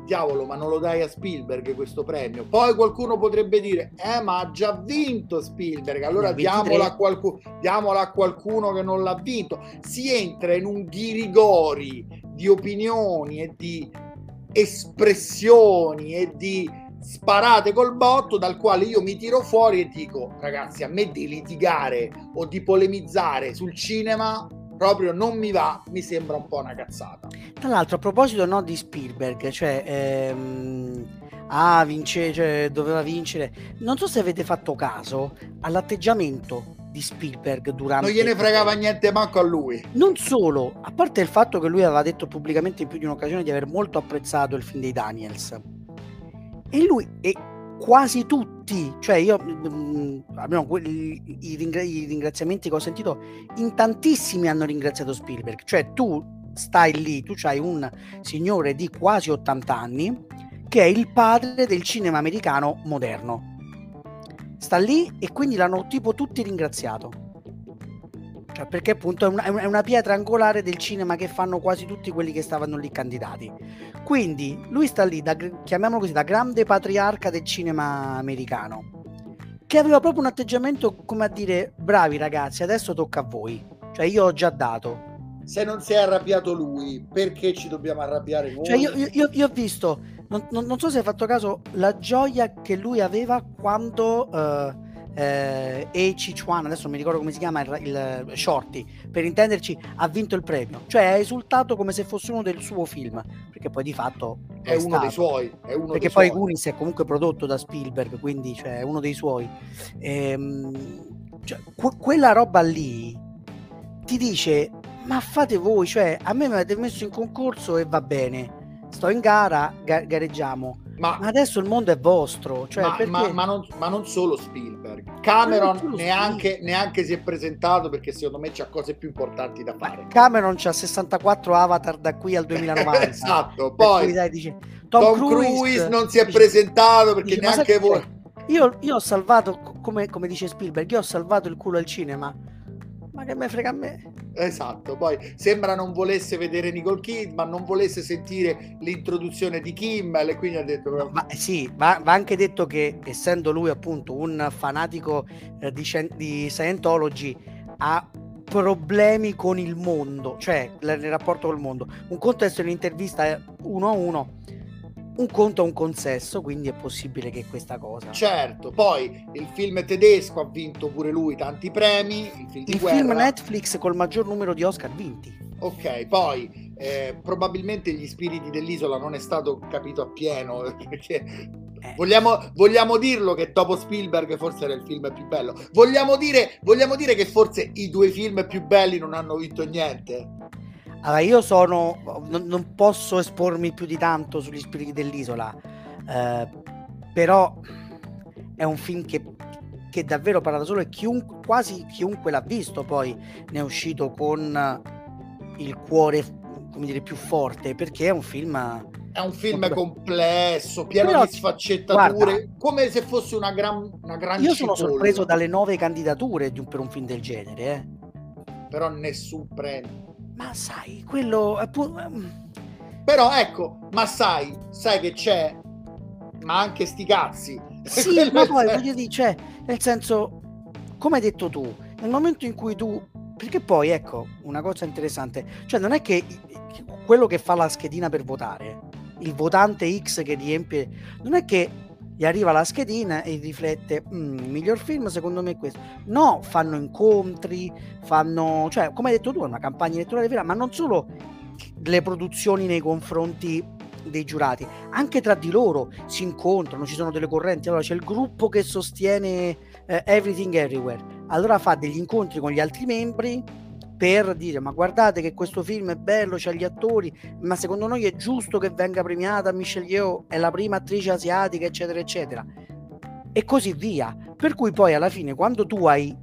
[SPEAKER 1] diavolo, ma non lo dai a Spielberg questo premio? Poi qualcuno potrebbe dire, eh, ma ha già vinto Spielberg, allora diamolo a, qualcuno, diamolo a qualcuno che non l'ha vinto. Si entra in un ghirigori di opinioni e di espressioni e di sparate col botto dal quale io mi tiro fuori e dico ragazzi a me di litigare o di polemizzare sul cinema proprio non mi va, mi sembra un po' una cazzata.
[SPEAKER 2] Tra l'altro a proposito no, di Spielberg, cioè ehm, ah, vince, cioè, doveva vincere, non so se avete fatto caso all'atteggiamento di Spielberg durante...
[SPEAKER 1] Non gliene fregava niente manco a lui.
[SPEAKER 2] Non solo, a parte il fatto che lui aveva detto pubblicamente in più di un'occasione di aver molto apprezzato il film dei Daniels. E lui, e quasi tutti, cioè io, mh, mm, almeno quelli, i, ringra- i ringraziamenti che ho sentito, in tantissimi hanno ringraziato Spielberg. Cioè tu stai lì, tu hai un signore di quasi 80 anni che è il padre del cinema americano moderno sta lì e quindi l'hanno tipo tutti ringraziato. Cioè, perché appunto è una, è una, pietra angolare del cinema che fanno quasi tutti quelli che stavano lì candidati. Quindi lui sta lì, da, chiamiamolo così, da grande patriarca del cinema americano, che aveva proprio un atteggiamento come a dire bravi ragazzi, adesso tocca a voi. Cioè io ho già dato.
[SPEAKER 1] Se non si è arrabbiato lui, perché ci dobbiamo arrabbiare noi?
[SPEAKER 2] Cioè io, io, io ho visto non, non, non, so se hai fatto caso la gioia che lui aveva quando uh, eh, Eichi Chuan, adesso non mi ricordo come si chiama il, il, Shorty, per intenderci, ha vinto il premio. Cioè ha esultato come se fosse uno del suo film, perché poi di fatto
[SPEAKER 1] è, è uno stato. dei suoi. Uno
[SPEAKER 2] perché poi
[SPEAKER 1] suoi.
[SPEAKER 2] Goonies è comunque prodotto da Spielberg, quindi cioè, è uno dei suoi. Ehm, cioè, que- quella roba lì ti dice, ma fate voi, cioè a me mi avete messo in concorso e va bene sto in gara, ga- gareggiamo. Ma, ma, adesso il mondo è vostro. Cioè
[SPEAKER 1] ma,
[SPEAKER 2] perché...
[SPEAKER 1] ma, non, ma, non, solo Spielberg. Cameron solo neanche, Spielberg. neanche, si è presentato perché secondo me c'ha cose più importanti da fare.
[SPEAKER 2] Cameron c'ha 64 avatar da qui al 2090.
[SPEAKER 1] esatto. Poi
[SPEAKER 2] dai, dice, Tom, Tom Cruise, Cruise,
[SPEAKER 1] non si è dice, presentato perché dice, neanche voi.
[SPEAKER 2] Io, io, ho salvato, come, come dice Spielberg, io ho salvato il culo al cinema ma che me frega a me?
[SPEAKER 1] Esatto, poi sembra non volesse vedere Nicole Kidman, non volesse sentire l'introduzione di Kimmel e quindi ha detto...
[SPEAKER 2] Ma sì, va, va anche detto che essendo lui appunto un fanatico eh, di, di Scientology ha problemi con il mondo, cioè nel rapporto col mondo. Un contesto in un'intervista uno a uno un conto a un consesso, quindi è possibile che questa cosa.
[SPEAKER 1] Certo, poi il film tedesco ha vinto pure lui tanti premi. Il film,
[SPEAKER 2] il film Netflix col maggior numero di Oscar vinti.
[SPEAKER 1] Ok, poi eh, probabilmente gli spiriti dell'isola non è stato capito appieno perché eh. Vogliamo, vogliamo, dirlo che dopo Spielberg forse era il film più bello. Vogliamo dire, vogliamo dire che forse i due film più belli non hanno vinto niente.
[SPEAKER 2] Allora, io sono. Non, non, posso espormi più di tanto sugli spiriti dell'isola. Eh, però è un film che, che davvero parla da solo e chiunque, quasi chiunque l'ha visto poi ne è uscito con il cuore come dire, più forte perché è un film
[SPEAKER 1] è un film complesso, pieno Però, di sfaccettature, guarda, come se fosse una gran, una gran
[SPEAKER 2] Io sono sorpreso dalle nove candidature un, per un film del genere, eh.
[SPEAKER 1] Però nessun premio.
[SPEAKER 2] Ma sai, quello... Ehm,
[SPEAKER 1] Però ecco, ma sai, sai che c'è, ma anche sti cazzi.
[SPEAKER 2] Sì, ma poi voglio dire, cioè, nel senso, come hai detto tu, nel momento in cui tu... Perché poi, ecco, una cosa interessante, cioè non è che quello che fa la schedina per votare, il votante X che riempie, non è che gli arriva la schedina e riflette mm, miglior film secondo me è questo. No fanno incontri fanno cioè come hai detto tu è una campagna elettorale vera ma non solo le produzioni nei confronti dei giurati anche tra di loro si incontrano ci sono delle correnti. Allora c'è il gruppo che sostiene eh, Everything Everywhere. Allora fa degli incontri con gli altri membri per dire ma guardate che questo film è bello, c'ha gli attori, ma secondo noi è giusto che venga premiata Michelle Yeoh, è la prima attrice asiatica, eccetera, eccetera. E così via. Per cui poi alla fine quando tu hai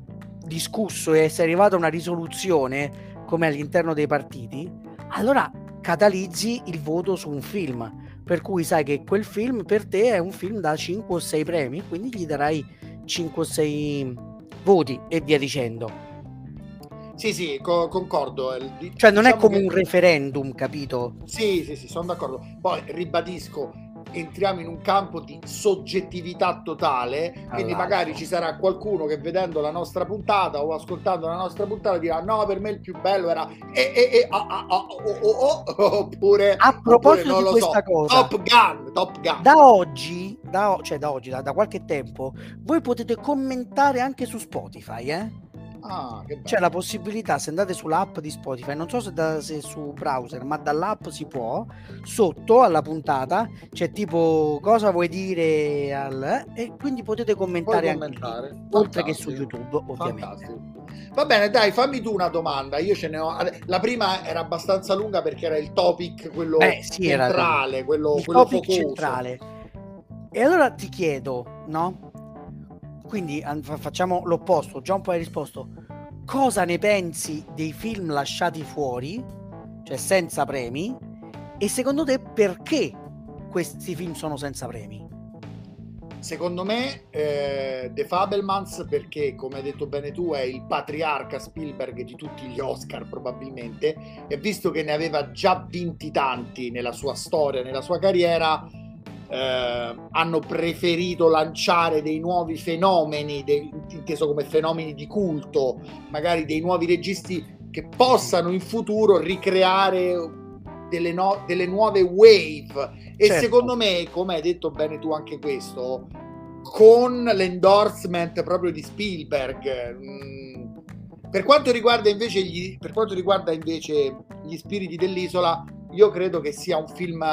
[SPEAKER 2] discusso e sei arrivato a una risoluzione, come all'interno dei partiti, allora catalizzi il voto su un film. Per cui sai che quel film per te è un film da 5 o 6 premi, quindi gli darai 5 o 6 voti e via dicendo
[SPEAKER 1] sì, sì, co- concordo. Eh,
[SPEAKER 2] cioè non diciamo è come che... un referendum, capito?
[SPEAKER 1] Sì, sì, sì, sono d'accordo. Poi ribadisco, entriamo in un campo di soggettività totale, quindi magari ci sarà qualcuno che vedendo la nostra puntata o ascoltando la nostra puntata dirà no, per me il più bello era e, e, e, ah, ah, ah, oh, oh, oh", oppure
[SPEAKER 2] A proposito
[SPEAKER 1] oppure,
[SPEAKER 2] di questa
[SPEAKER 1] so,
[SPEAKER 2] cosa,
[SPEAKER 1] Top Gun, Top Gun.
[SPEAKER 2] da oggi, da, cioè da oggi, da, da qualche tempo, voi potete commentare anche su Spotify, eh?
[SPEAKER 1] Ah.
[SPEAKER 2] C'è la possibilità, se andate sull'app di Spotify, non so se, da- se su browser, ma dall'app si può, sotto alla puntata c'è tipo cosa vuoi dire al... e quindi potete
[SPEAKER 1] Puoi
[SPEAKER 2] commentare, anche
[SPEAKER 1] commentare.
[SPEAKER 2] lì, oltre che su. YouTube, ovviamente.
[SPEAKER 1] Fantastico. Va bene, dai, fammi tu una domanda. Io ce ne ho. La prima era abbastanza lunga perché era il topic, quello
[SPEAKER 2] Beh, sì,
[SPEAKER 1] centrale, quello,
[SPEAKER 2] il
[SPEAKER 1] quello
[SPEAKER 2] topic
[SPEAKER 1] focoso.
[SPEAKER 2] centrale. E allora ti chiedo, no? Quindi facciamo l'opposto. Già un po' hai risposto. Cosa ne pensi dei film lasciati fuori, cioè senza premi? E secondo te perché questi film sono senza premi?
[SPEAKER 1] Secondo me, eh, The Fabelmans, perché come hai detto bene tu, è il patriarca Spielberg di tutti gli Oscar, probabilmente, e visto che ne aveva già vinti tanti nella sua storia, nella sua carriera, eh, hanno preferito lanciare dei nuovi fenomeni, dei- inteso come fenomeni di culto, magari dei nuovi registi che possano in futuro ricreare delle, no- delle nuove wave. E
[SPEAKER 2] Certo.
[SPEAKER 1] secondo me, come hai detto bene tu anche questo, con l'endorsement proprio di Spielberg, mh, per quanto riguarda invece gli, per quanto riguarda invece gli spiriti dell'isola, io credo che sia un film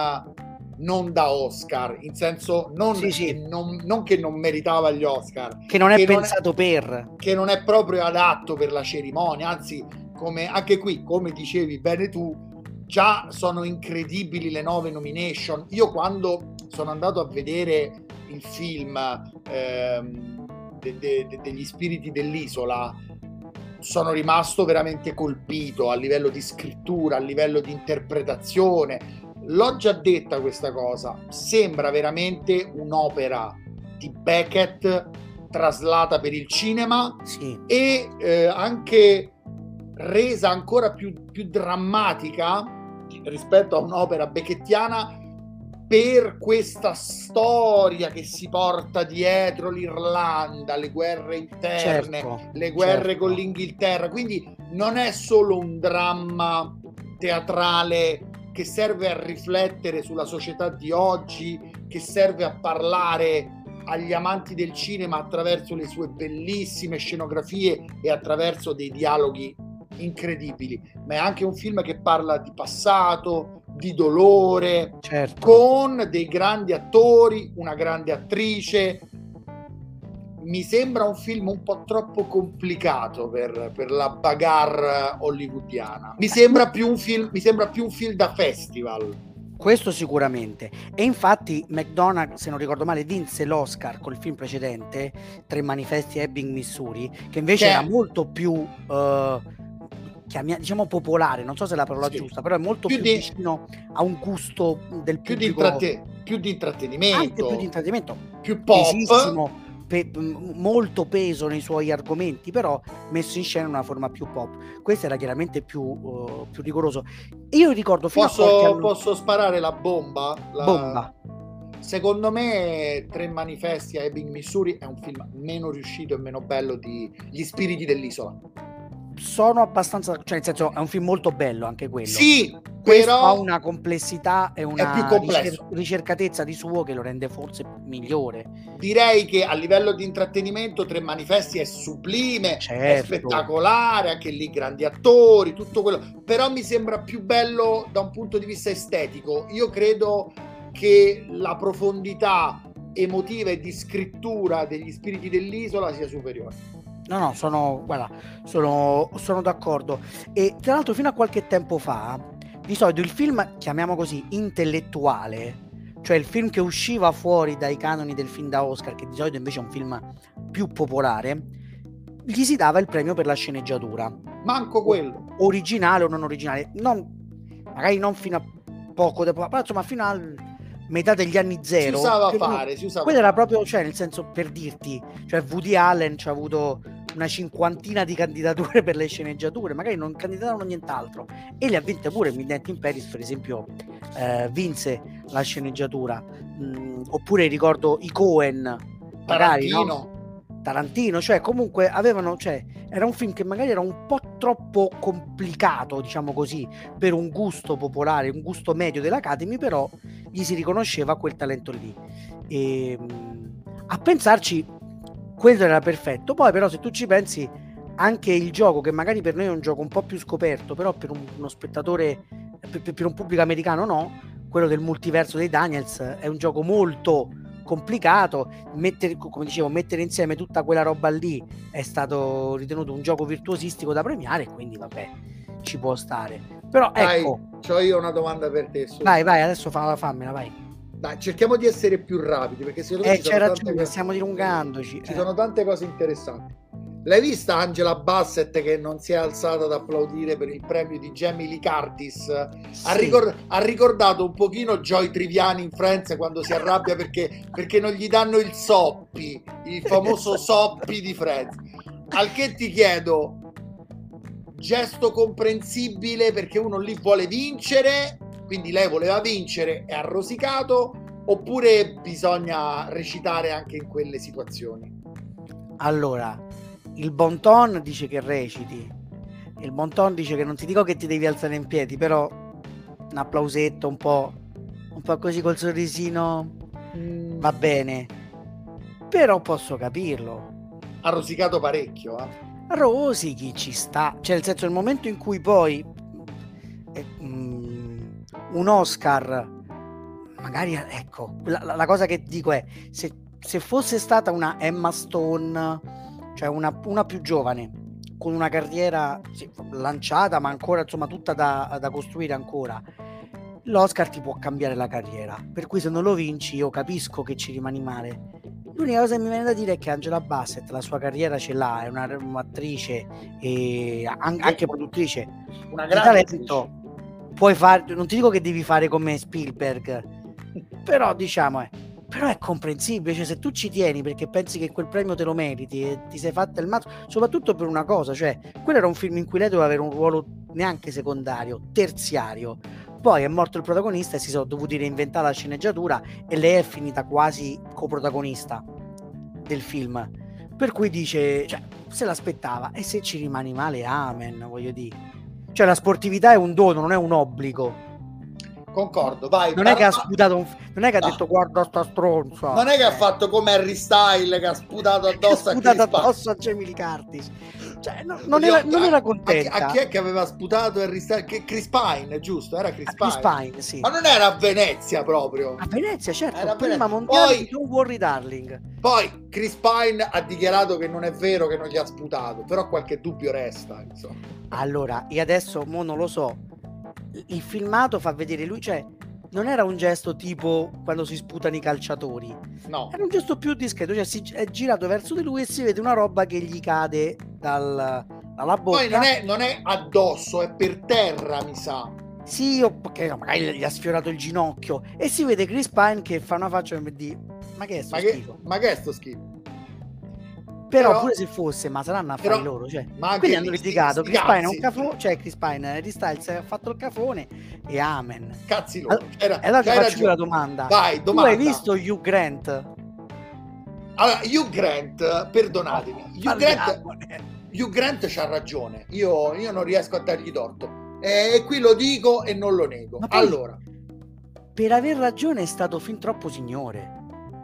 [SPEAKER 1] non da Oscar, in senso non,
[SPEAKER 2] Sì, sì.
[SPEAKER 1] Che, non, non che non meritava gli Oscar,
[SPEAKER 2] Che non è
[SPEAKER 1] Che non è-
[SPEAKER 2] pensato per.
[SPEAKER 1] che non è proprio adatto per la cerimonia, anzi, come anche qui, come dicevi bene tu, già sono incredibili le nove nomination. Io quando sono andato a vedere il film ehm, de- de- de- degli spiriti dell'isola, sono rimasto veramente colpito a livello di scrittura, a livello di interpretazione. L'ho già detta questa cosa, sembra veramente un'opera di Beckett traslata per il cinema
[SPEAKER 2] Sì.
[SPEAKER 1] e eh, anche resa ancora più, più drammatica rispetto a un'opera becchettiana per questa storia che si porta dietro l'Irlanda, le guerre interne,
[SPEAKER 2] Certo,
[SPEAKER 1] le guerre
[SPEAKER 2] certo.
[SPEAKER 1] con l'Inghilterra. Quindi non è solo un dramma teatrale che serve a riflettere sulla società di oggi, che serve a parlare agli amanti del cinema attraverso le sue bellissime scenografie e attraverso dei dialoghi incredibili, ma è anche un film che parla di passato, di dolore,
[SPEAKER 2] Certo.
[SPEAKER 1] con dei grandi attori, una grande attrice. Mi sembra un film un po' troppo complicato per, per la bagarre hollywoodiana. Mi sembra più un film, mi sembra più un film da festival.
[SPEAKER 2] Questo sicuramente. E infatti McDonagh, se non ricordo male, vinse l'Oscar col film precedente, Tre manifesti a Ebbing, Missouri, che invece
[SPEAKER 1] Che-
[SPEAKER 2] era molto più, eh, chiamia- diciamo, popolare, non so se è la parola
[SPEAKER 1] Sì.
[SPEAKER 2] giusta, però è molto
[SPEAKER 1] Più
[SPEAKER 2] più,
[SPEAKER 1] di-
[SPEAKER 2] vicino a un gusto del
[SPEAKER 1] Più di,
[SPEAKER 2] pubblico,
[SPEAKER 1] intratte- più di intrattenimento,
[SPEAKER 2] anche più di intrattenimento,
[SPEAKER 1] più pop.
[SPEAKER 2] pesissimo, pe- molto peso nei suoi argomenti, però messo in scena in una forma più pop. Questo era chiaramente più, eh, più rigoroso. Io ricordo fino
[SPEAKER 1] Posso,
[SPEAKER 2] anno...
[SPEAKER 1] posso sparare la bomba? La-
[SPEAKER 2] Bomba.
[SPEAKER 1] Secondo me, Tre manifesti a Ebbing, Missouri è un film meno riuscito e meno bello di Gli spiriti dell'isola.
[SPEAKER 2] Sono abbastanza, cioè nel senso è un film molto bello anche quello.
[SPEAKER 1] Sì,
[SPEAKER 2] Questo
[SPEAKER 1] però
[SPEAKER 2] ha una complessità e una ricer- ricercatezza di suo che lo rende forse migliore.
[SPEAKER 1] direi che a livello di intrattenimento Tre manifesti è sublime, è
[SPEAKER 2] Certo.
[SPEAKER 1] spettacolare, anche lì grandi attori, tutto quello. Però mi sembra più bello da un punto di vista estetico. Io credo che la profondità emotiva e di scrittura degli spiriti dell'isola sia superiore.
[SPEAKER 2] No, no, sono, guarda, sono, sono d'accordo. E tra l'altro fino a qualche tempo fa, di solito il film, chiamiamo così, intellettuale, cioè il film che usciva fuori dai canoni del film da Oscar, che di solito invece è un film più popolare, gli si dava il premio per la sceneggiatura.
[SPEAKER 1] Manco quello.
[SPEAKER 2] originale o non originale, non, magari non fino a poco dopo, però insomma fino a metà degli anni
[SPEAKER 1] Si
[SPEAKER 2] zero.
[SPEAKER 1] usava
[SPEAKER 2] che
[SPEAKER 1] fare, si usava
[SPEAKER 2] Quello era proprio, cioè nel senso per dirti, cioè Woody Allen ci ha avuto una cinquantina di candidature per le sceneggiature, magari non candidatavano nient'altro e le ha vinte pure Midnight in Paris per esempio eh, vinse la sceneggiatura mh, oppure ricordo i Cohen, magari,
[SPEAKER 1] Tarantino.
[SPEAKER 2] no? Tarantino, cioè comunque avevano, cioè, era un film che magari era un po' troppo complicato, diciamo così, per un gusto popolare, un gusto medio dell'Academy, però gli si riconosceva quel talento lì. E, mh, a pensarci, quello era perfetto. Poi, però, se tu ci pensi, anche il gioco, che magari per noi è un gioco un po' più scoperto, però per un- uno spettatore, per, per un pubblico americano no, quello del multiverso dei Daniels è un gioco molto complicato. Mettere, come dicevo, mettere insieme tutta quella roba lì è stato ritenuto un gioco virtuosistico da premiare, quindi vabbè, ci può stare. Però
[SPEAKER 1] Dai,
[SPEAKER 2] ecco,
[SPEAKER 1] c'ho io una domanda per te. su-
[SPEAKER 2] vai, vai, adesso fa, fammela, vai.
[SPEAKER 1] Dai, cerchiamo di essere più rapidi perché secondo me
[SPEAKER 2] Eh,
[SPEAKER 1] tante
[SPEAKER 2] ragione,
[SPEAKER 1] cose-
[SPEAKER 2] stiamo dilungandoci.
[SPEAKER 1] Ci
[SPEAKER 2] eh.
[SPEAKER 1] sono tante cose interessanti. L'hai vista Angela Bassett che non si è alzata ad applaudire per il premio di Jamie Lee Curtis? Ha,
[SPEAKER 2] Sì.
[SPEAKER 1] ricor- ha ricordato un pochino Joy Triviani in Friends quando si arrabbia perché, perché non gli danno il soppi, il famoso soppi di Friends. Al che ti chiedo, gesto comprensibile perché uno lì vuole vincere, quindi lei voleva vincere, è arrosicato, oppure bisogna recitare anche in quelle situazioni?
[SPEAKER 2] Allora, il bon ton dice che reciti. Il bon ton dice che non ti dico che ti devi alzare in piedi, però un applausetto un po', un po' così col sorrisino va bene. Però posso capirlo.
[SPEAKER 1] Ha rosicato parecchio, eh?
[SPEAKER 2] Rosichi ci sta, cioè nel senso nel momento in cui poi eh, mm, un Oscar, magari ecco, la, la- cosa che dico è se, se fosse stata una Emma Stone, cioè una, una più giovane, con una carriera sì, lanciata ma ancora insomma tutta da, da costruire ancora, l'Oscar ti può cambiare la carriera, per cui se non lo vinci io capisco che ci rimani male. L'unica cosa che mi viene da dire è che Angela Bassett la sua carriera ce l'ha, è una- un'attrice e an- anche produttrice
[SPEAKER 1] Una
[SPEAKER 2] di
[SPEAKER 1] grande
[SPEAKER 2] talento. Puoi fare, non ti dico che devi fare come Spielberg, però diciamo, eh, però è comprensibile, cioè se tu ci tieni perché pensi che quel premio te lo meriti e ti sei fatta il mazzo, soprattutto per una cosa, cioè quello era un film in cui lei doveva avere un ruolo neanche secondario, terziario. Poi è morto il protagonista e si sono dovuti reinventare la sceneggiatura e lei è finita quasi coprotagonista del film. Per cui dice, cioè, se l'aspettava e se ci rimani male, amen, voglio dire. Cioè la sportività è un dono, non è un obbligo.
[SPEAKER 1] Concordo, vai.
[SPEAKER 2] Non è che ha sputato un... non è che ha detto guarda sta stronza.
[SPEAKER 1] Non è che ha fatto come Harry Style che ha sputato addosso a
[SPEAKER 2] sputato
[SPEAKER 1] Pine.
[SPEAKER 2] addosso a Jamie Lee Curtis. Cioè, no- non, era, non
[SPEAKER 1] A-
[SPEAKER 2] era
[SPEAKER 1] a-
[SPEAKER 2] contenta.
[SPEAKER 1] A, chi è che aveva sputato Harry Style? Che Chris Pine, giusto? Era Chris,
[SPEAKER 2] A Chris
[SPEAKER 1] Pine.
[SPEAKER 2] Pine, sì.
[SPEAKER 1] Ma non era a Venezia proprio.
[SPEAKER 2] A Venezia, certo,
[SPEAKER 1] Era a
[SPEAKER 2] prima
[SPEAKER 1] Venezia.
[SPEAKER 2] mondiale
[SPEAKER 1] Poi-
[SPEAKER 2] Don't Worry Darling.
[SPEAKER 1] Poi Chris Pine ha dichiarato che non è vero che non gli ha sputato, però qualche dubbio resta, insomma.
[SPEAKER 2] Allora, e adesso mo non lo so. Il filmato fa vedere lui, cioè non era un gesto tipo quando si sputano i calciatori,
[SPEAKER 1] No.
[SPEAKER 2] era un gesto più discreto, cioè si è girato verso di lui e si vede una roba che gli cade dal- dalla bocca.
[SPEAKER 1] Poi non è, non è addosso, è per terra, mi sa.
[SPEAKER 2] Sì, o che magari gli ha sfiorato il ginocchio e si vede Chris Pine che fa una faccia di ma che è sto
[SPEAKER 1] Ma che,
[SPEAKER 2] schifo?
[SPEAKER 1] ma che è sto schifo?
[SPEAKER 2] Però,
[SPEAKER 1] però-
[SPEAKER 2] pure se fosse, ma saranno affari
[SPEAKER 1] però-
[SPEAKER 2] loro, cioè.
[SPEAKER 1] Ma
[SPEAKER 2] Quindi hanno litigato, Chris Pine è un cafone, cioè Chris Pine, Harry Styles ha fatto il cafone e amen.
[SPEAKER 1] Cazzi loro. Era-
[SPEAKER 2] E allora ti faccio io la domanda.
[SPEAKER 1] Vai,
[SPEAKER 2] Tu
[SPEAKER 1] domanda.
[SPEAKER 2] hai visto Hugh Grant?
[SPEAKER 1] Allora, Hugh Grant, perdonatemi, Hugh Grant. Hugh Grant c'ha ragione, io, io non riesco a dargli torto. E qui lo dico e non lo nego.
[SPEAKER 2] Poi-
[SPEAKER 1] Allora,
[SPEAKER 2] Per aver ragione è stato fin troppo signore.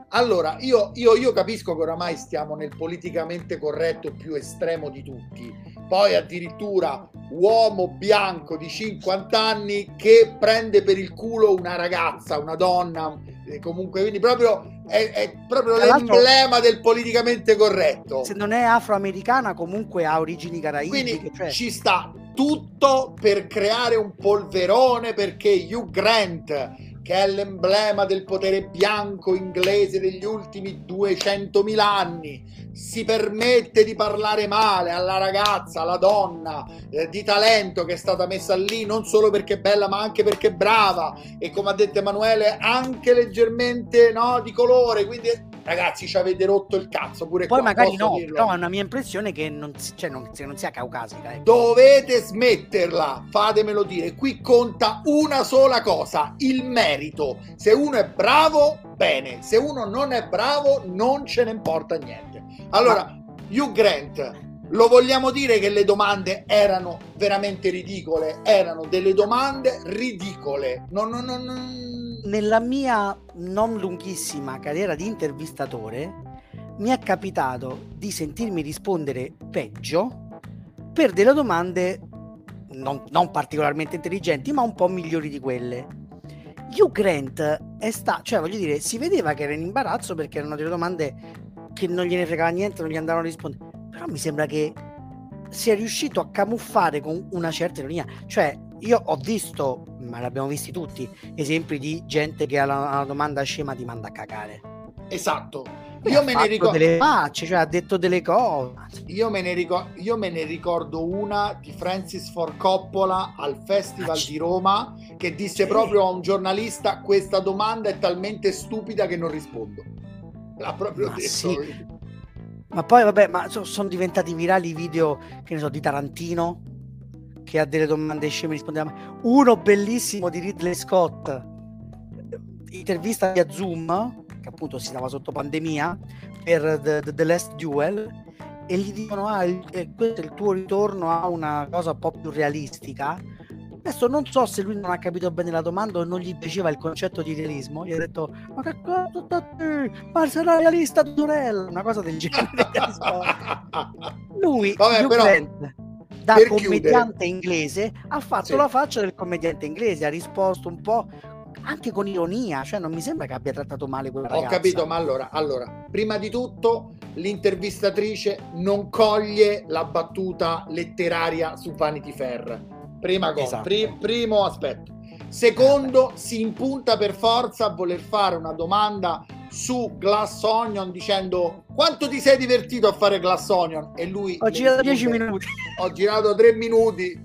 [SPEAKER 1] Allora io, io- io capisco che oramai stiamo nel politicamente corretto più estremo di tutti. Poi addirittura uomo bianco di 50 anni che prende per il culo una ragazza, una donna, eh, comunque, quindi proprio è, è proprio l'emblema del politicamente corretto.
[SPEAKER 2] Se non è afroamericana, comunque ha origini caraibiche.
[SPEAKER 1] Quindi
[SPEAKER 2] cioè-
[SPEAKER 1] ci sta tutto per creare un polverone perché Hugh Grant, che è l'emblema del potere bianco inglese degli ultimi 200.000 anni, si permette di parlare male alla ragazza, alla donna eh, di talento che è stata messa lì non solo perché è bella ma anche perché è brava. E come ha detto Emanuele anche leggermente no, di colore, quindi ragazzi ci avete rotto il cazzo pure
[SPEAKER 2] poi
[SPEAKER 1] qua,
[SPEAKER 2] magari no
[SPEAKER 1] dirlo?
[SPEAKER 2] però è una mia impressione che non, cioè, non, non sia caucasica ecco.
[SPEAKER 1] dovete smetterla fatemelo dire. Qui conta una sola cosa il merito. Se uno è bravo bene. Se uno non è bravo non ce ne importa niente. Allora Ma... Hugh Grant lo vogliamo dire che le domande erano veramente ridicole? Erano delle domande ridicole. Non, non, non,
[SPEAKER 2] nella mia non lunghissima carriera di intervistatore mi è capitato di sentirmi rispondere peggio per delle domande non, non particolarmente intelligenti, ma un po' migliori di quelle. Hugh Grant è stato, cioè voglio dire, si vedeva che era in imbarazzo perché erano delle domande che non gliene fregava niente, non gli andavano a rispondere. Però mi sembra che sia riuscito a camuffare con una certa ironia. Cioè, io ho visto, ma l'abbiamo visti tutti, esempi di gente che alla, alla domanda scema ti manda a cagare.
[SPEAKER 1] Esatto. Io me ne ricordo
[SPEAKER 2] delle facce, cioè ha detto delle cose.
[SPEAKER 1] Io me, ne ricordo, io me ne ricordo una di Francis Ford Coppola al Festival di Roma che disse sì. proprio a un giornalista questa domanda è talmente stupida che non rispondo. L'ha proprio
[SPEAKER 2] ma
[SPEAKER 1] detto.
[SPEAKER 2] Sì. Ma poi vabbè, ma sono diventati virali i video, che ne so, di Tarantino che ha delle domande sceme rispondeva. Uno bellissimo di Ridley Scott, intervista via Zoom, che appunto si stava sotto pandemia, per The, The Last Duel, e gli dicono, ah, il, eh, questo è il tuo ritorno a una cosa un po' più realistica. Adesso non so se lui non ha capito bene la domanda o non gli piaceva il concetto di realismo. Gli ha detto: Ma che cosa da te? Ma sarà realista sorella? Una cosa del genere. lui,
[SPEAKER 1] Vabbè, però,
[SPEAKER 2] da commediante chiudere. inglese ha fatto sì. la faccia del commediante inglese, ha risposto un po' anche con ironia, cioè non mi sembra che abbia trattato male quella
[SPEAKER 1] ragazza. Ho capito, ma allora, allora, prima di tutto l'intervistatrice non coglie la battuta letteraria su Vanity Fair. Prima cosa, esatto. pri- primo aspetto. Secondo, si impunta per forza a voler fare una domanda su Glass Onion dicendo quanto ti sei divertito a fare Glass Onion? E lui
[SPEAKER 2] ho girato 10 minuti.
[SPEAKER 1] Ho girato 3 minuti.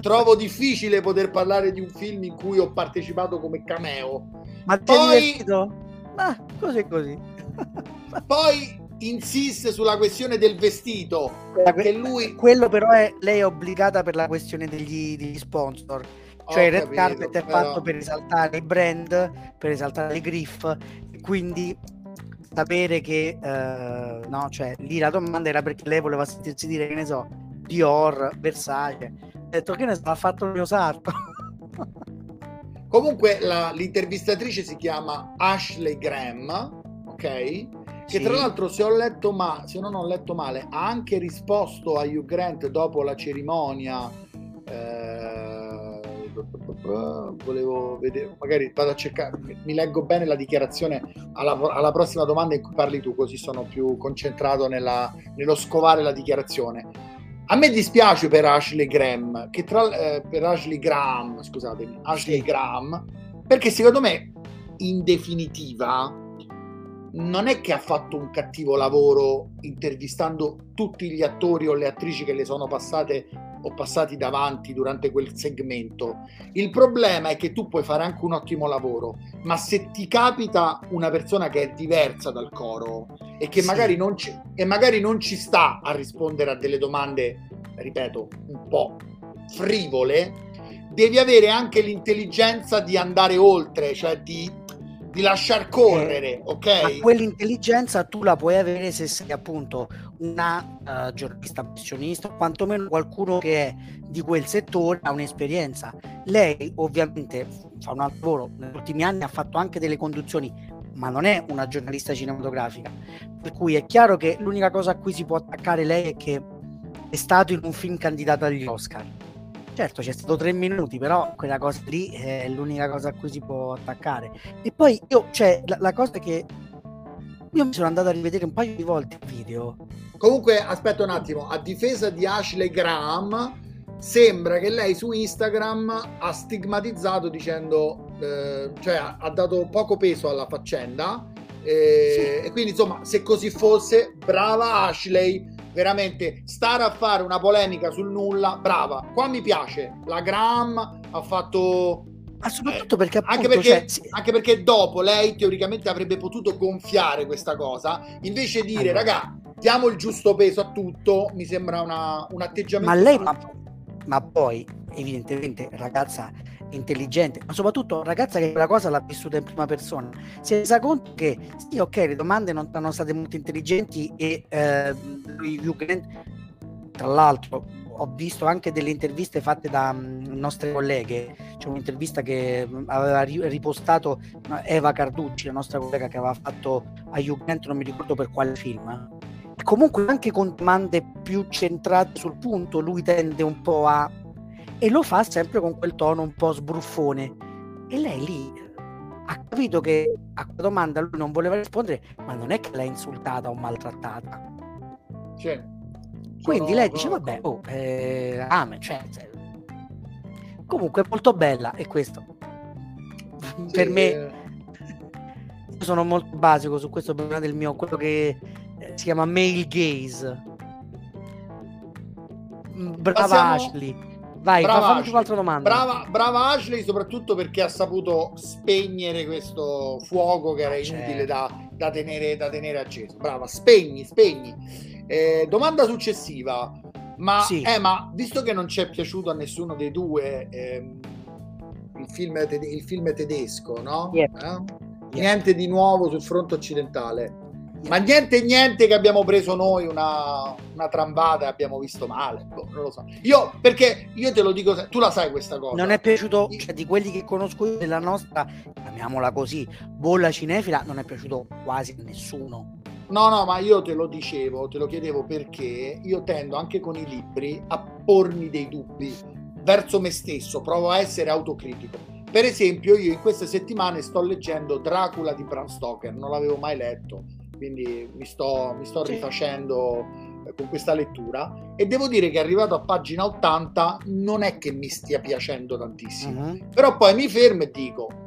[SPEAKER 1] Trovo difficile poter parlare di un film in cui ho partecipato come cameo.
[SPEAKER 2] Ma ti poi, divertito? ma così così.
[SPEAKER 1] Poi insiste sulla questione del vestito
[SPEAKER 2] perché lui quello però è lei è obbligata per la questione degli, degli sponsor. Cioè il red capito, carpet è però... fatto per esaltare i brand per esaltare le griff quindi sapere che eh, no, cioè lì la domanda era perché lei voleva sentirsi dire che ne so Dior, Versace. Ha detto che ne so, ha fatto il mio sarto.
[SPEAKER 1] Comunque la, l'intervistatrice si chiama Ashley Graham ok? Che sì. tra l'altro se ho letto ma se non ho letto male ha anche risposto a Hugh Grant dopo la cerimonia eh, volevo vedere, magari vado a cercare, mi leggo bene la dichiarazione alla, alla prossima domanda in cui parli tu, così sono più concentrato nella, nello scovare la dichiarazione. A me dispiace per Ashley Graham, che tra, eh, per Ashley Graham, scusatemi, Ashley sì. Graham, perché secondo me, in definitiva, non è che ha fatto un cattivo lavoro intervistando tutti gli attori o le attrici che le sono passate o passati davanti durante quel segmento. Il problema è che tu puoi fare anche un ottimo lavoro, ma se ti capita una persona che è diversa dal coro e che sì. magari, non ci, e magari non ci sta a rispondere a delle domande, ripeto, un po' frivole, devi avere anche l'intelligenza di andare oltre, cioè di di lasciar correre, ok? Ma
[SPEAKER 2] quell'intelligenza tu la puoi avere se sei appunto una uh, giornalista professionista, quantomeno qualcuno che è di quel settore ha un'esperienza. Lei ovviamente fa un altro lavoro, negli ultimi anni ha fatto anche delle conduzioni, ma non è una giornalista cinematografica. Per cui è chiaro che l'unica cosa a cui si può attaccare lei è che è stato in un film candidato agli Oscar Certo, c'è stato tre minuti, però quella cosa lì è l'unica cosa a cui si può attaccare. E poi io, cioè, la, la cosa che io mi sono andato a rivedere un paio di volte il video.
[SPEAKER 1] Comunque, aspetta un attimo, a difesa di Ashley Graham, sembra che lei su Instagram ha stigmatizzato dicendo, eh, cioè ha dato poco peso alla faccenda. Eh, sì. E quindi, insomma, se così fosse, brava Ashley veramente stare a fare una polemica sul nulla, brava. Qua mi piace, la Graham ha fatto
[SPEAKER 2] Ma soprattutto perché, appunto,
[SPEAKER 1] anche, perché, cioè, sì. anche perché dopo lei teoricamente avrebbe potuto gonfiare questa cosa, invece di dire, allora. raga, diamo il giusto peso a tutto, mi sembra una, un atteggiamento.
[SPEAKER 2] Ma lei, ma, ma, poi, evidentemente, ragazza intelligente, ma soprattutto ragazza che quella cosa l'ha vissuta in prima persona, si è resa conto che sì, ok, le domande non sono state molto intelligenti e eh, tra l'altro ho visto anche delle interviste fatte da um, nostre colleghe. C'è un'intervista che mm, aveva ripostato Eva Carducci, la nostra collega che aveva fatto a Jugend, non mi ricordo per quale film. Comunque anche con domande più centrate sul punto, lui tende un po' a... e lo fa sempre con quel tono un po' sbruffone. E lei lì ha capito che a quella domanda lui non voleva rispondere, ma non è che l'ha insultata o maltrattata. Sì quindi lei dice, vabbè, oh, eh, amen, cioè, cioè, comunque è molto bella e questo sì, per me eh. io sono molto basico su questo problema del mio quello che eh, si chiama male gaze mm, brava Passiamo... Ashley vai brava un'altra domanda
[SPEAKER 1] brava, brava, Ashley soprattutto perché ha saputo spegnere questo fuoco che era ah, inutile certo. da, da, tenere, da tenere acceso brava spegni spegni eh, domanda successiva, ma, sì. eh, ma, visto che non ci è piaciuto a nessuno dei due ehm, il, film il, film tedesco, no? Yeah. Eh? Yeah. Niente di nuovo sul fronte occidentale. Ma niente, niente che abbiamo preso noi una, una trambata e abbiamo visto male. Boh, non lo so. Io, perché io te lo dico, tu la sai questa cosa.
[SPEAKER 2] Non è piaciuto, cioè di quelli che conosco io della nostra, chiamiamola così, bolla cinefila, non è piaciuto quasi a nessuno.
[SPEAKER 1] No, no, ma io te lo dicevo, te lo chiedevo perché io tendo anche con i libri a pormi dei dubbi verso me stesso, provo a essere autocritico. Per esempio, io in queste settimane sto leggendo Dracula di Bram Stoker, non l'avevo mai letto, quindi mi sto, mi sto rifacendo eh, con questa lettura e devo dire che arrivato a pagina 80 non è che mi stia piacendo tantissimo, uh-huh. però poi mi fermo e dico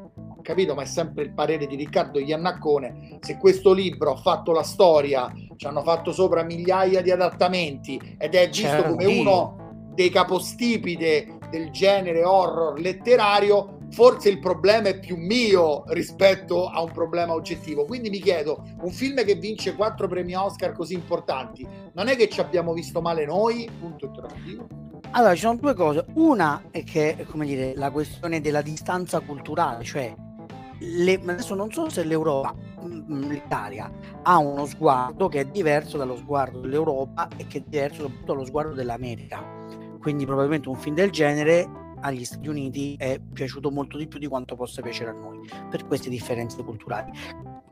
[SPEAKER 1] capito? Ma è sempre il parere di Riccardo Iannaccone. Se questo libro ha fatto la storia, ci hanno fatto sopra migliaia di adattamenti ed è visto C'era come Dio. uno dei capostipite del genere horror letterario, forse il problema è più mio rispetto a un problema oggettivo. Quindi mi chiedo, un film che vince quattro premi Oscar così importanti, non è che ci abbiamo visto male noi? Punto interrogativo.
[SPEAKER 2] Allora, ci sono due cose. Una è che, come dire, la questione della distanza culturale, cioè le, adesso non so se l'Europa, mm, l'Italia, ha uno sguardo che è diverso dallo sguardo dell'Europa e che è diverso soprattutto dallo sguardo dell'America. Quindi probabilmente un film del genere agli Stati Uniti è piaciuto molto di più di quanto possa piacere a noi per queste differenze culturali.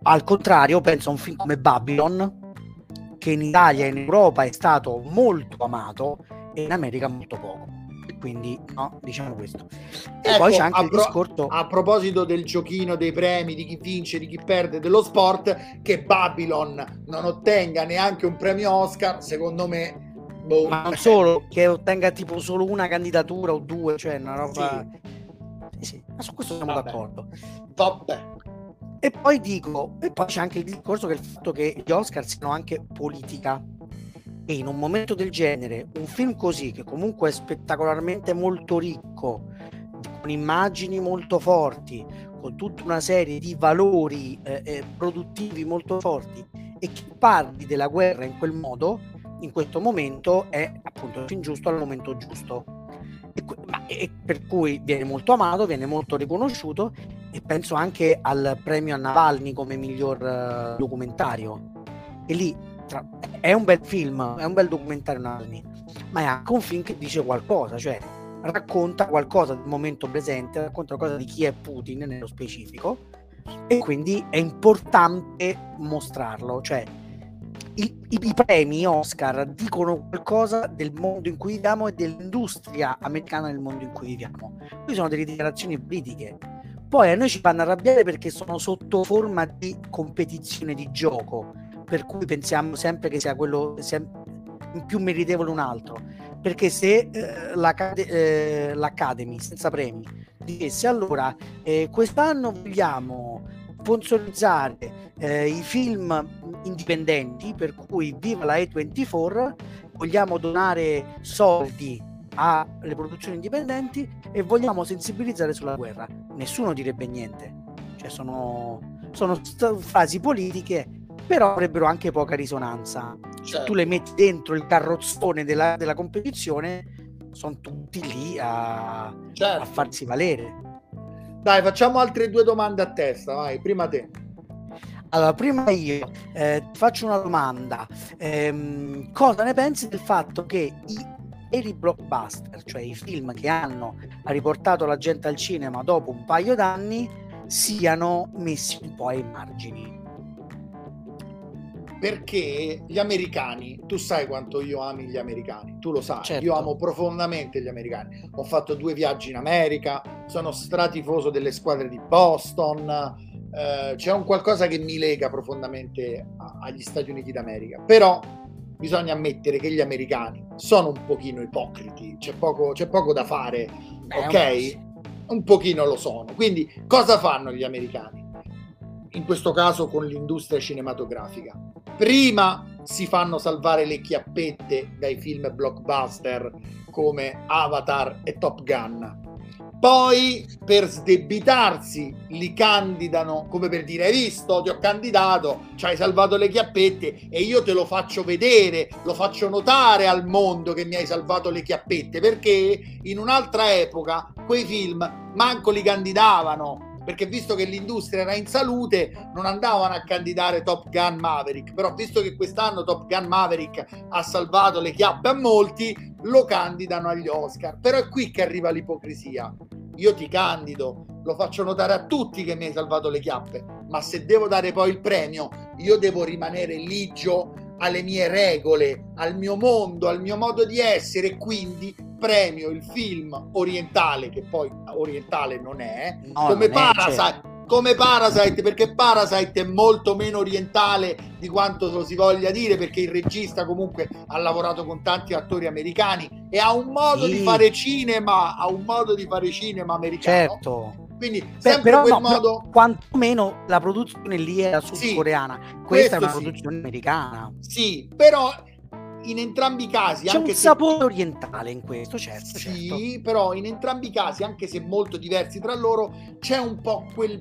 [SPEAKER 2] Al contrario, penso a un film come Babylon, che in Italia e in Europa è stato molto amato e in America molto poco quindi no, diciamo questo. E ecco, poi c'è anche il pro- discorso...
[SPEAKER 1] A proposito del giochino dei premi, di chi vince, di chi perde, dello sport, che Babylon non ottenga neanche un premio Oscar, secondo me...
[SPEAKER 2] Boh. Ma non solo, che ottenga tipo solo una candidatura o due, cioè una roba... Sì. Sì, ma su questo siamo Vabbè. d'accordo.
[SPEAKER 1] Vabbè.
[SPEAKER 2] E poi dico, e poi c'è anche il discorso che il fatto che gli Oscar siano anche politica e in un momento del genere un film così che comunque è spettacolarmente molto ricco con immagini molto forti con tutta una serie di valori eh, eh, produttivi molto forti e che parli della guerra in quel modo in questo momento è appunto il film giusto al momento giusto. E, ma, e per cui viene molto amato viene molto riconosciuto e penso anche al premio a Navalny come miglior uh, documentario. E lì tra, è un bel film, è un bel documentario Narni, ma è anche un film che dice qualcosa, cioè racconta qualcosa del momento presente, racconta qualcosa di chi è Putin nello specifico e quindi è importante mostrarlo, cioè i, i, premi Oscar dicono qualcosa del mondo in cui viviamo e dell'industria americana nel mondo in cui viviamo. Qui sono delle dichiarazioni politiche. Poi a noi ci fanno arrabbiare perché sono sotto forma di competizione di gioco per cui pensiamo sempre che sia quello sia più meritevole un altro. Perché se eh, l'Acad- eh, l'Academy senza premi dicesse allora eh, quest'anno vogliamo sponsorizzare eh, i film indipendenti, per cui viva la E24, vogliamo donare soldi alle produzioni indipendenti, e vogliamo sensibilizzare sulla guerra. Nessuno direbbe niente. Cioè sono, sono frasi politiche, però avrebbero anche poca risonanza. Certo. tu le metti dentro il carrozzone della, della competizione, sono tutti lì a, certo. a farsi valere.
[SPEAKER 1] Dai, facciamo altre due domande a testa, vai, prima te.
[SPEAKER 2] Allora, prima io eh, faccio una domanda. Ehm, cosa ne pensi del fatto che i veri blockbuster, cioè i film che hanno riportato la gente al cinema dopo un paio d'anni, siano messi un po' ai margini?
[SPEAKER 1] Perché gli americani, tu sai quanto io ami gli americani, tu lo sai, certo. io amo profondamente gli americani. Ho fatto due viaggi in America, sono stratifoso delle squadre di Boston, eh, c'è un qualcosa che mi lega profondamente a, agli Stati Uniti d'America. Però bisogna ammettere che gli americani sono un pochino ipocriti, c'è poco, c'è poco da fare, Beh, ok? Un pochino lo sono. Quindi cosa fanno gli americani? In questo caso con l'industria cinematografica. Prima si fanno salvare le chiappette dai film blockbuster come Avatar e Top Gun poi per sdebitarsi li candidano come per dire hai visto? Ti ho candidato ci hai salvato le chiappette e io te lo faccio vedere lo faccio notare al mondo che mi hai salvato le chiappette. Perché in un'altra epoca quei film manco li candidavano perché visto che l'industria era in salute non andavano a candidare Top Gun Maverick, però visto che quest'anno Top Gun Maverick ha salvato le chiappe a molti, lo candidano agli Oscar. Però è qui che arriva l'ipocrisia. Io ti candido, lo faccio notare a tutti che mi hai salvato le chiappe, ma se devo dare poi il premio, io devo rimanere ligio alle mie regole, al mio mondo, al mio modo di essere e quindi premio il film orientale, che poi orientale non è, no, come non Parasite. È, certo. Come Parasite, perché Parasite è molto meno orientale di quanto lo si voglia dire, perché il regista comunque ha lavorato con tanti attori americani e ha un modo sì. di fare cinema, ha un modo di fare cinema americano.
[SPEAKER 2] Certo
[SPEAKER 1] quindi Beh, però no, modo
[SPEAKER 2] quantomeno la produzione lì era sudcoreana sì, questa è una produzione sì. americana
[SPEAKER 1] sì però in entrambi i casi
[SPEAKER 2] c'è
[SPEAKER 1] anche
[SPEAKER 2] un se... sapore orientale in questo certo
[SPEAKER 1] sì
[SPEAKER 2] certo.
[SPEAKER 1] però in entrambi i casi anche se molto diversi tra loro c'è un po' quel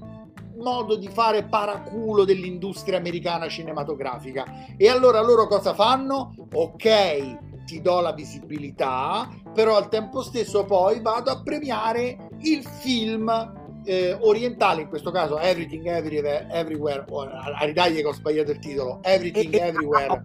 [SPEAKER 1] modo di fare paraculo dell'industria americana cinematografica e allora loro cosa fanno? ok ti do la visibilità però al tempo stesso poi vado a premiare il film eh, orientale, in questo caso Everything Everywhere, Everywhere. Oh, a ridaglie che ho sbagliato il titolo, Everything e, Everywhere.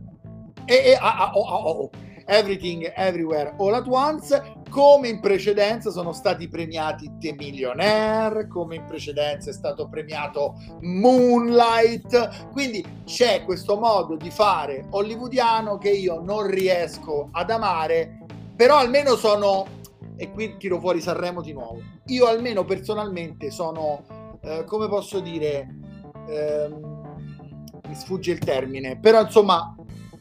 [SPEAKER 1] e, e ah, ah, oh, oh, oh, Everything Everywhere All at Once, come in precedenza sono stati premiati The Millionaire, come in precedenza è stato premiato Moonlight, quindi c'è questo modo di fare hollywoodiano che io non riesco ad amare, però almeno sono e qui tiro fuori Sanremo di nuovo. Io almeno personalmente sono, eh, come posso dire, ehm, mi sfugge il termine, però insomma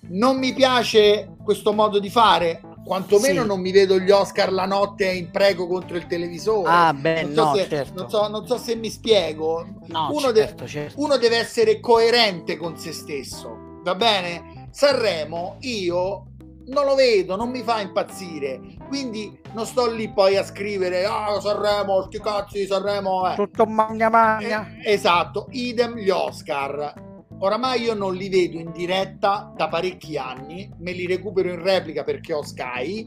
[SPEAKER 1] non mi piace questo modo di fare, quantomeno sì. non mi vedo gli Oscar la notte in prego contro il televisore.
[SPEAKER 2] Ah, beh, non so, no,
[SPEAKER 1] se,
[SPEAKER 2] certo.
[SPEAKER 1] non, so, non so, se mi spiego.
[SPEAKER 2] No,
[SPEAKER 1] uno,
[SPEAKER 2] certo,
[SPEAKER 1] de-
[SPEAKER 2] certo.
[SPEAKER 1] uno deve essere coerente con se stesso, va bene? Sanremo, io non lo vedo, non mi fa impazzire. Quindi non sto lì poi a scrivere ah Sanremo, sti cazzi di Sanremo. Eh.
[SPEAKER 2] Tutto magna magna.
[SPEAKER 1] Eh, esatto, idem gli Oscar. Oramai io non li vedo in diretta da parecchi anni, me li recupero in replica perché ho Sky,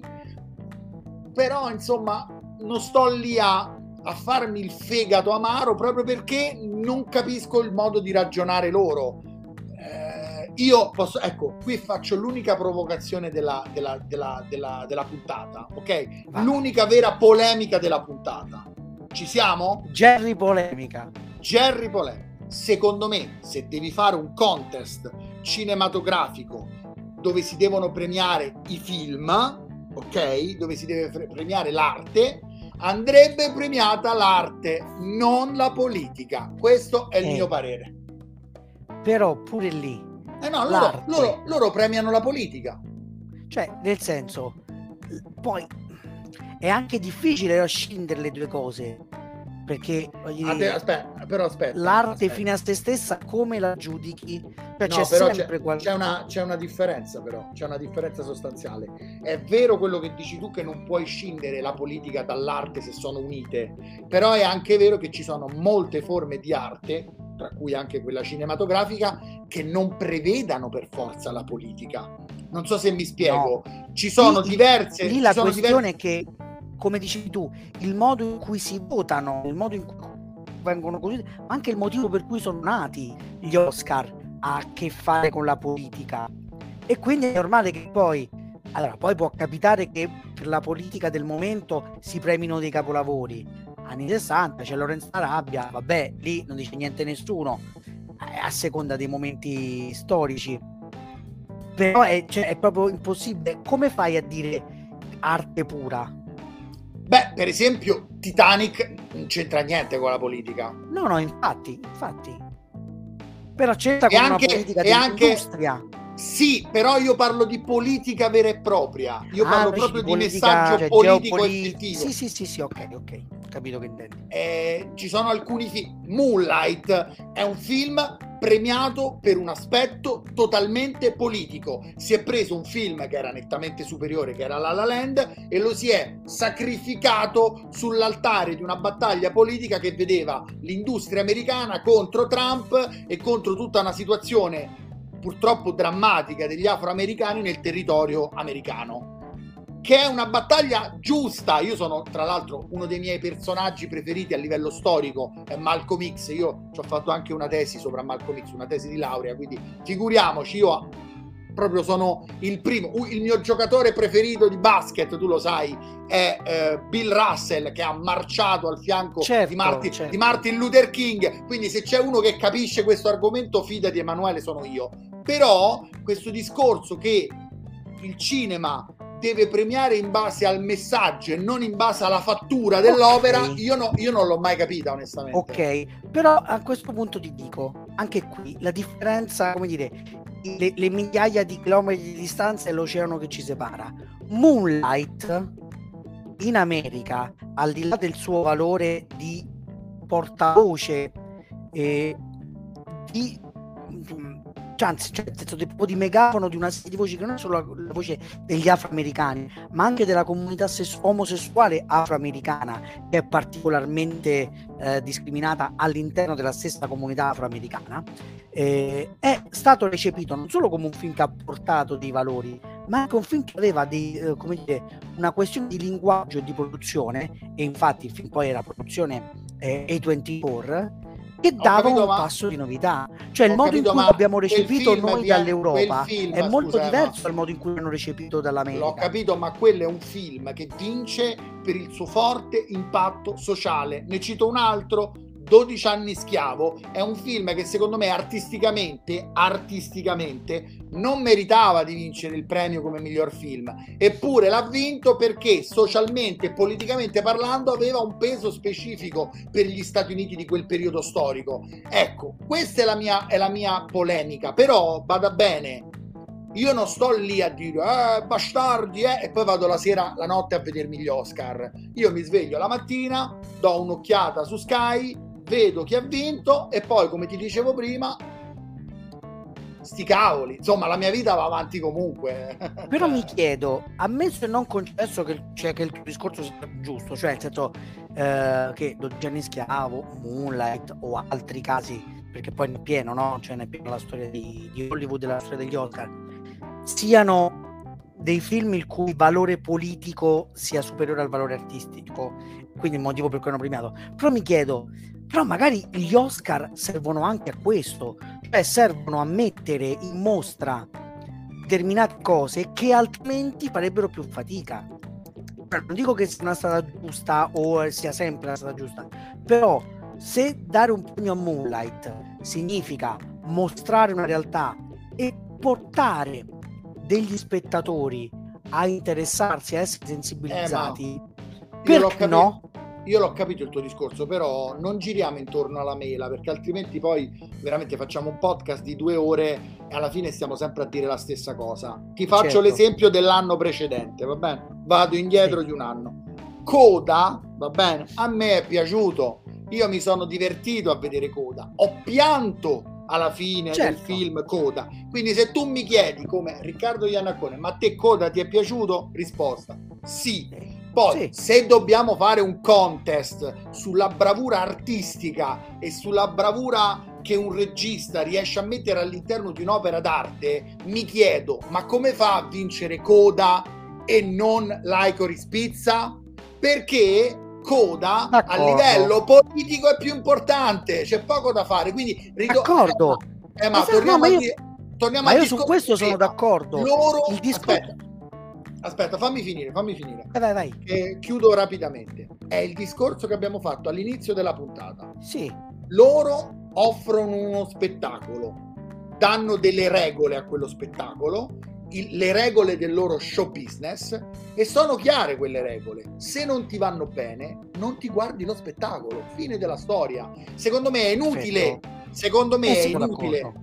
[SPEAKER 1] però insomma non sto lì a, a farmi il fegato amaro proprio perché non capisco il modo di ragionare loro io posso, ecco, qui faccio l'unica provocazione della, della, della, della, della puntata, ok? Ah. L'unica vera polemica della puntata. Ci siamo?
[SPEAKER 2] Jerry polemica.
[SPEAKER 1] Jerry polemica. Secondo me, se devi fare un contest cinematografico dove si devono premiare i film, ok? Dove si deve premiare l'arte, andrebbe premiata l'arte, non la politica. Questo è il eh. mio parere.
[SPEAKER 2] Però pure lì
[SPEAKER 1] eh no, loro, loro, loro, premiano la politica.
[SPEAKER 2] Cioè, nel senso, poi è anche difficile scindere le due cose. Perché
[SPEAKER 1] dire... aspetta, però aspetta,
[SPEAKER 2] l'arte
[SPEAKER 1] aspetta.
[SPEAKER 2] fine a se stessa come la giudichi? Cioè,
[SPEAKER 1] No,
[SPEAKER 2] c'è
[SPEAKER 1] però
[SPEAKER 2] sempre
[SPEAKER 1] c'è,
[SPEAKER 2] qual-
[SPEAKER 1] c'è una, c'è una differenza però, c'è una differenza sostanziale. È vero quello che dici tu che non puoi scindere la politica dall'arte se sono unite, però è anche vero che ci sono molte forme di arte, tra cui anche quella cinematografica, che non prevedano per forza la politica. Non so se mi spiego. Ci sono
[SPEAKER 2] Lì-
[SPEAKER 1] diverse...
[SPEAKER 2] Lì la questione
[SPEAKER 1] diverse-
[SPEAKER 2] è che, come dici tu, il modo in cui si votano, il modo in cui vengono costruiti, ma anche il motivo per cui sono nati gli Oscar ha a che fare con la politica. E quindi è normale che poi, allora, poi può capitare che per la politica del momento si premino dei capolavori. Anni 60 c'è Lorenzo Arabia, vabbè, lì non dice niente nessuno, eh, a seconda dei momenti storici. Però è, cioè, è proprio impossibile. Come fai a dire arte pura?
[SPEAKER 1] Beh, per esempio, Titanic non c'entra niente con la politica.
[SPEAKER 2] No, no, infatti, infatti. Però c'entra
[SPEAKER 1] E
[SPEAKER 2] con
[SPEAKER 1] anche-
[SPEAKER 2] una politica di
[SPEAKER 1] anche-. Sì, però io parlo di politica vera e propria. Io
[SPEAKER 2] Ah,
[SPEAKER 1] parlo proprio di,
[SPEAKER 2] politica,
[SPEAKER 1] messaggio
[SPEAKER 2] cioè,
[SPEAKER 1] politico
[SPEAKER 2] geopoli-
[SPEAKER 1] effettivo.
[SPEAKER 2] Sì, sì, sì, sì, ok, ok. Ho capito che intendi.
[SPEAKER 1] Eh, ci sono alcuni film. Moonlight è un film premiato per un aspetto totalmente politico. Si è preso un film che era nettamente superiore, che era La La Land, e lo si è sacrificato sull'altare di una battaglia politica che vedeva l'industria americana contro Trump e contro tutta una situazione purtroppo drammatica degli afroamericani nel territorio americano che è una battaglia giusta. Io sono, tra l'altro, uno dei miei personaggi preferiti a livello storico è Malcolm X. Io ci ho fatto anche una tesi sopra Malcolm X, una tesi di laurea, quindi figuriamoci, io proprio sono il primo. Il mio giocatore preferito di basket, tu lo sai, è eh, Bill Russell che ha marciato al fianco
[SPEAKER 2] Certo,
[SPEAKER 1] di, Martin,
[SPEAKER 2] certo.
[SPEAKER 1] di Martin Luther King. Quindi se c'è uno che capisce questo argomento, fidati Emanuele, sono io. Però questo discorso che il cinema deve premiare in base al messaggio e non in base alla fattura dell'opera,
[SPEAKER 2] Ok.
[SPEAKER 1] io, no- io non l'ho mai capita onestamente.
[SPEAKER 2] Ok, però a questo punto ti dico, anche qui la differenza, come dire, le, le migliaia di chilometri di distanza e l'oceano che ci separa. Moonlight in America, al di là del suo valore di portavoce e di mm, cioè, anzi, cioè, nel senso di, megafono di una serie di voci che non è solo la, la voce degli afroamericani, ma anche della comunità ses- omosessuale afroamericana che è particolarmente eh, discriminata all'interno della stessa comunità afroamericana, eh, è stato recepito non solo come un film che ha portato dei valori, ma anche un film che aveva dei, eh, dire, una questione di linguaggio e di produzione, e infatti il film poi era produzione eh, A24, che dava
[SPEAKER 1] capito,
[SPEAKER 2] un
[SPEAKER 1] ma-
[SPEAKER 2] passo di novità. Cioè il modo
[SPEAKER 1] capito,
[SPEAKER 2] in cui
[SPEAKER 1] ma
[SPEAKER 2] abbiamo recepito noi dall'Europa
[SPEAKER 1] film,
[SPEAKER 2] è molto
[SPEAKER 1] scusa,
[SPEAKER 2] diverso
[SPEAKER 1] ma-
[SPEAKER 2] dal modo in cui l'hanno recepito dall'America.
[SPEAKER 1] L'ho capito, ma quello è un film che vince per il suo forte impatto sociale. Ne cito un altro, 12 anni schiavo, è un film che secondo me artisticamente, artisticamente non meritava di vincere il premio come miglior film, eppure l'ha vinto perché socialmente e politicamente parlando aveva un peso specifico per gli Stati Uniti di quel periodo storico. Ecco, questa è la mia, è la mia polemica, però vada bene, io non sto lì a dire eh, bastardi eh, e poi vado la sera, la notte a vedermi gli Oscar. Io mi sveglio la mattina, do un'occhiata su Sky, vedo chi ha vinto e poi, come ti dicevo prima, sti cavoli. Insomma, la mia vita va avanti comunque.
[SPEAKER 2] Però mi chiedo, ammesso e non concesso che, cioè, che il tuo discorso sia giusto, cioè nel senso eh, che 12 anni schiavo, Moonlight o altri casi, perché poi ne è pieno, no? Cioè ne è pieno la storia di, di Hollywood e la storia degli Oscar, siano dei film il cui valore politico sia superiore al valore artistico, quindi il motivo per cui hanno premiato. Però mi chiedo, però magari gli Oscar servono anche a questo, cioè servono a mettere in mostra determinate cose che altrimenti farebbero più fatica. Cioè, Non dico che sia una strada giusta o sia sempre la strada giusta, però se dare un premio a Moonlight significa mostrare una realtà e portare degli spettatori a interessarsi, a essere sensibilizzati,
[SPEAKER 1] Eh, Io l'ho
[SPEAKER 2] perché no?
[SPEAKER 1] Io l'ho capito il tuo discorso, però non giriamo intorno alla mela, perché altrimenti poi veramente facciamo un podcast di due ore e alla fine stiamo sempre a dire la stessa cosa. Ti faccio
[SPEAKER 2] Certo.
[SPEAKER 1] l'esempio dell'anno precedente, va bene? Vado indietro
[SPEAKER 2] Sì.
[SPEAKER 1] di un anno. Coda, va bene? A me è piaciuto. io mi sono divertito a vedere Coda, ho pianto alla fine certo. del film Coda. Quindi se tu mi chiedi come Riccardo Iannacone, ma a te Coda ti è piaciuto? Risposta sì. Poi, sì. se dobbiamo fare un contest sulla bravura artistica e sulla bravura che un regista riesce a mettere all'interno di un'opera d'arte, mi chiedo, ma come fa a vincere Coda e non Laicoris Pizza? Perché Coda D'accordo. a livello politico è più importante, c'è poco da fare. Quindi
[SPEAKER 2] rido- d'accordo.
[SPEAKER 1] Eh, ma esatto, torniamo, no, ma io,
[SPEAKER 2] torniamo ma io su questo sono d'accordo.
[SPEAKER 1] Loro, il disco... aspetta, fammi finire, fammi finire.
[SPEAKER 2] Eh, vai, vai.
[SPEAKER 1] Eh, chiudo rapidamente. È il discorso che abbiamo fatto all'inizio della puntata.
[SPEAKER 2] Sì.
[SPEAKER 1] Loro offrono uno spettacolo, danno delle regole a quello spettacolo il, le regole del loro show business e sono chiare quelle regole. Se non ti vanno bene, non ti guardi lo spettacolo. Fine della storia. Secondo me è inutile. Secondo me è inutile.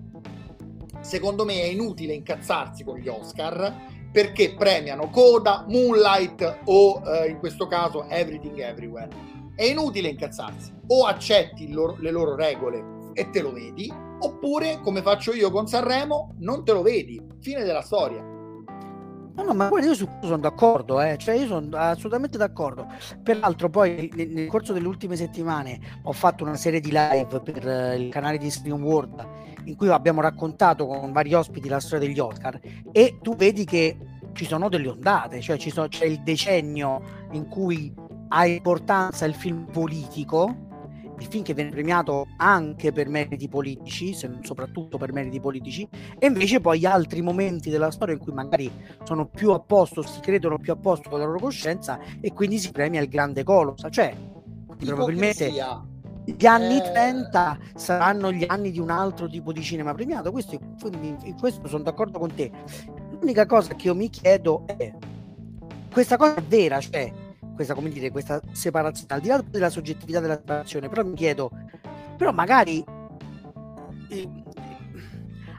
[SPEAKER 1] Secondo me è inutile incazzarsi con gli Oscar perché premiano Coda, Moonlight o eh, in questo caso Everything Everywhere. È inutile incazzarsi. O accetti loro, le loro regole e te lo vedi, oppure come faccio io con Sanremo, non te lo vedi. Fine della storia.
[SPEAKER 2] No, no, ma io su questo sono d'accordo, eh. cioè io sono assolutamente d'accordo. Peraltro, poi nel, nel, corso delle ultime settimane ho fatto una serie di live per uh, il canale di Screen World in cui abbiamo raccontato con vari ospiti la storia degli Oscar e tu vedi che ci sono delle ondate, cioè sono, c'è il decennio in cui ha importanza il film politico il film che viene premiato anche per meriti politici, se soprattutto per meriti politici, e invece poi altri momenti della storia in cui magari sono più a posto, si credono più a posto con la loro coscienza e quindi si premia il grande colossa. Cioè, probabilmente gli anni eh... 30 saranno gli anni di un altro tipo di cinema premiato. Questo, in questo sono d'accordo con te. L'unica cosa che io mi chiedo è: questa cosa è vera, cioè questa, come dire, questa separazione, al di là della soggettività della separazione, però mi chiedo, però magari eh,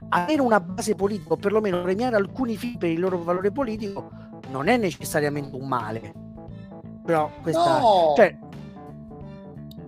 [SPEAKER 2] avere una base politica, o perlomeno premiare alcuni film per il loro valore politico, non è necessariamente un male. Però questa...
[SPEAKER 1] No! Cioè,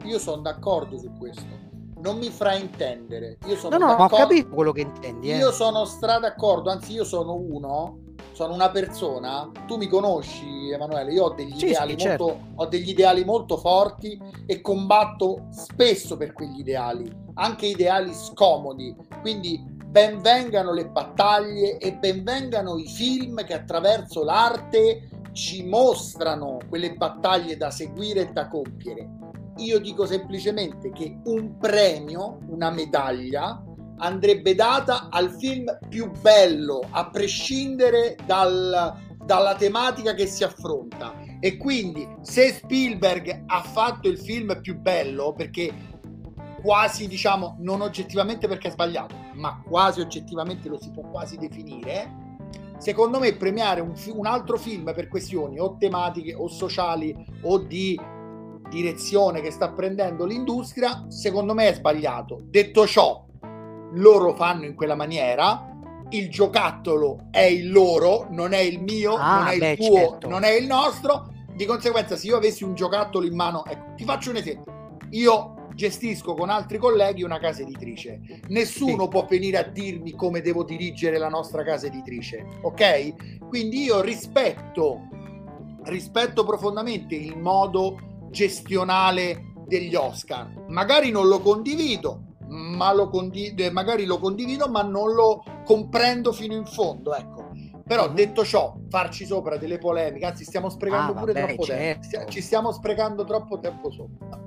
[SPEAKER 1] io sono d'accordo su questo. Non mi fraintendere. Io sono
[SPEAKER 2] no, no, ma ho capito quello che intendi.
[SPEAKER 1] Eh. Io sono stra d'accordo, anzi io sono uno sono una persona, tu mi conosci Emanuele, io ho degli, sì, ideali, sì, molto, certo. ho degli ideali molto forti e combatto spesso per quegli ideali, anche ideali scomodi, quindi benvengano le battaglie e benvengano i film che attraverso l'arte ci mostrano quelle battaglie da seguire e da compiere. Io dico semplicemente che un premio, una medaglia, andrebbe data al film più bello, a prescindere dal, dalla tematica che si affronta. E quindi se Spielberg ha fatto il film più bello, perché quasi diciamo non oggettivamente perché è sbagliato, ma quasi oggettivamente lo si può quasi definire. Secondo me premiare un, un altro film per questioni o tematiche o sociali o di direzione che sta prendendo l'industria, secondo me è sbagliato. Detto ciò, loro fanno in quella maniera, il giocattolo è il loro, non è il mio, ah, non è beh, il tuo, certo. non è il nostro. Di conseguenza, se io avessi un giocattolo in mano, ecco, ti faccio un esempio. Io gestisco con altri colleghi una casa editrice. Nessuno sì. può venire a dirmi come devo dirigere la nostra casa editrice, ok? Quindi io rispetto, rispetto profondamente il modo gestionale degli Oscar. Magari non lo condivido, ma lo condivido, magari lo condivido, ma non lo comprendo fino in fondo, ecco. Però mhm. detto ciò, farci sopra delle polemiche, anzi stiamo sprecando ah, pure vabbè, troppo certo. tempo. Ci stiamo sprecando troppo tempo sopra.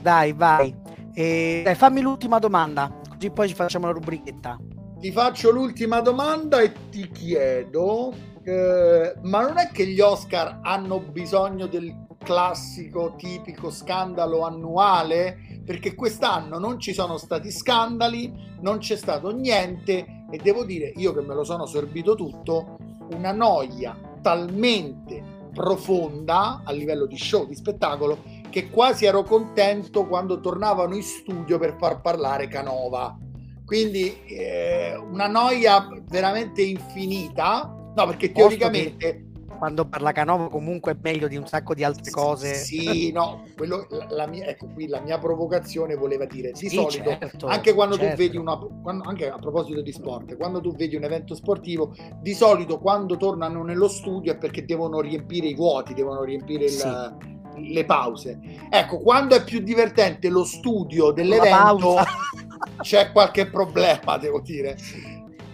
[SPEAKER 2] Dai, vai. E, dai, fammi l'ultima domanda, così poi ci facciamo la rubrichetta.
[SPEAKER 1] Ti faccio l'ultima domanda e ti chiedo, eh, ma non è che gli Oscar hanno bisogno del classico, tipico scandalo annuale? Perché quest'anno non ci sono stati scandali, non c'è stato niente e devo dire, io che me lo sono sorbito tutto, una noia talmente profonda a livello di show, di spettacolo, che quasi ero contento quando tornavano in studio per far parlare Canova. Quindi eh, una noia veramente infinita, no, perché teoricamente
[SPEAKER 2] quando parla Canova comunque è meglio di un sacco di altre cose.
[SPEAKER 1] Sì, no, quello, la, mia, ecco qui la mia provocazione voleva dire di
[SPEAKER 2] Sì,
[SPEAKER 1] solito,
[SPEAKER 2] certo,
[SPEAKER 1] anche quando
[SPEAKER 2] certo.
[SPEAKER 1] tu vedi una, quando- anche a proposito di sport, quando tu vedi un evento sportivo, di solito quando tornano nello studio è perché devono riempire i vuoti, devono riempire il-
[SPEAKER 2] Sì.
[SPEAKER 1] le pause. Ecco, quando è più divertente lo studio dell'evento, c'è qualche problema, devo dire.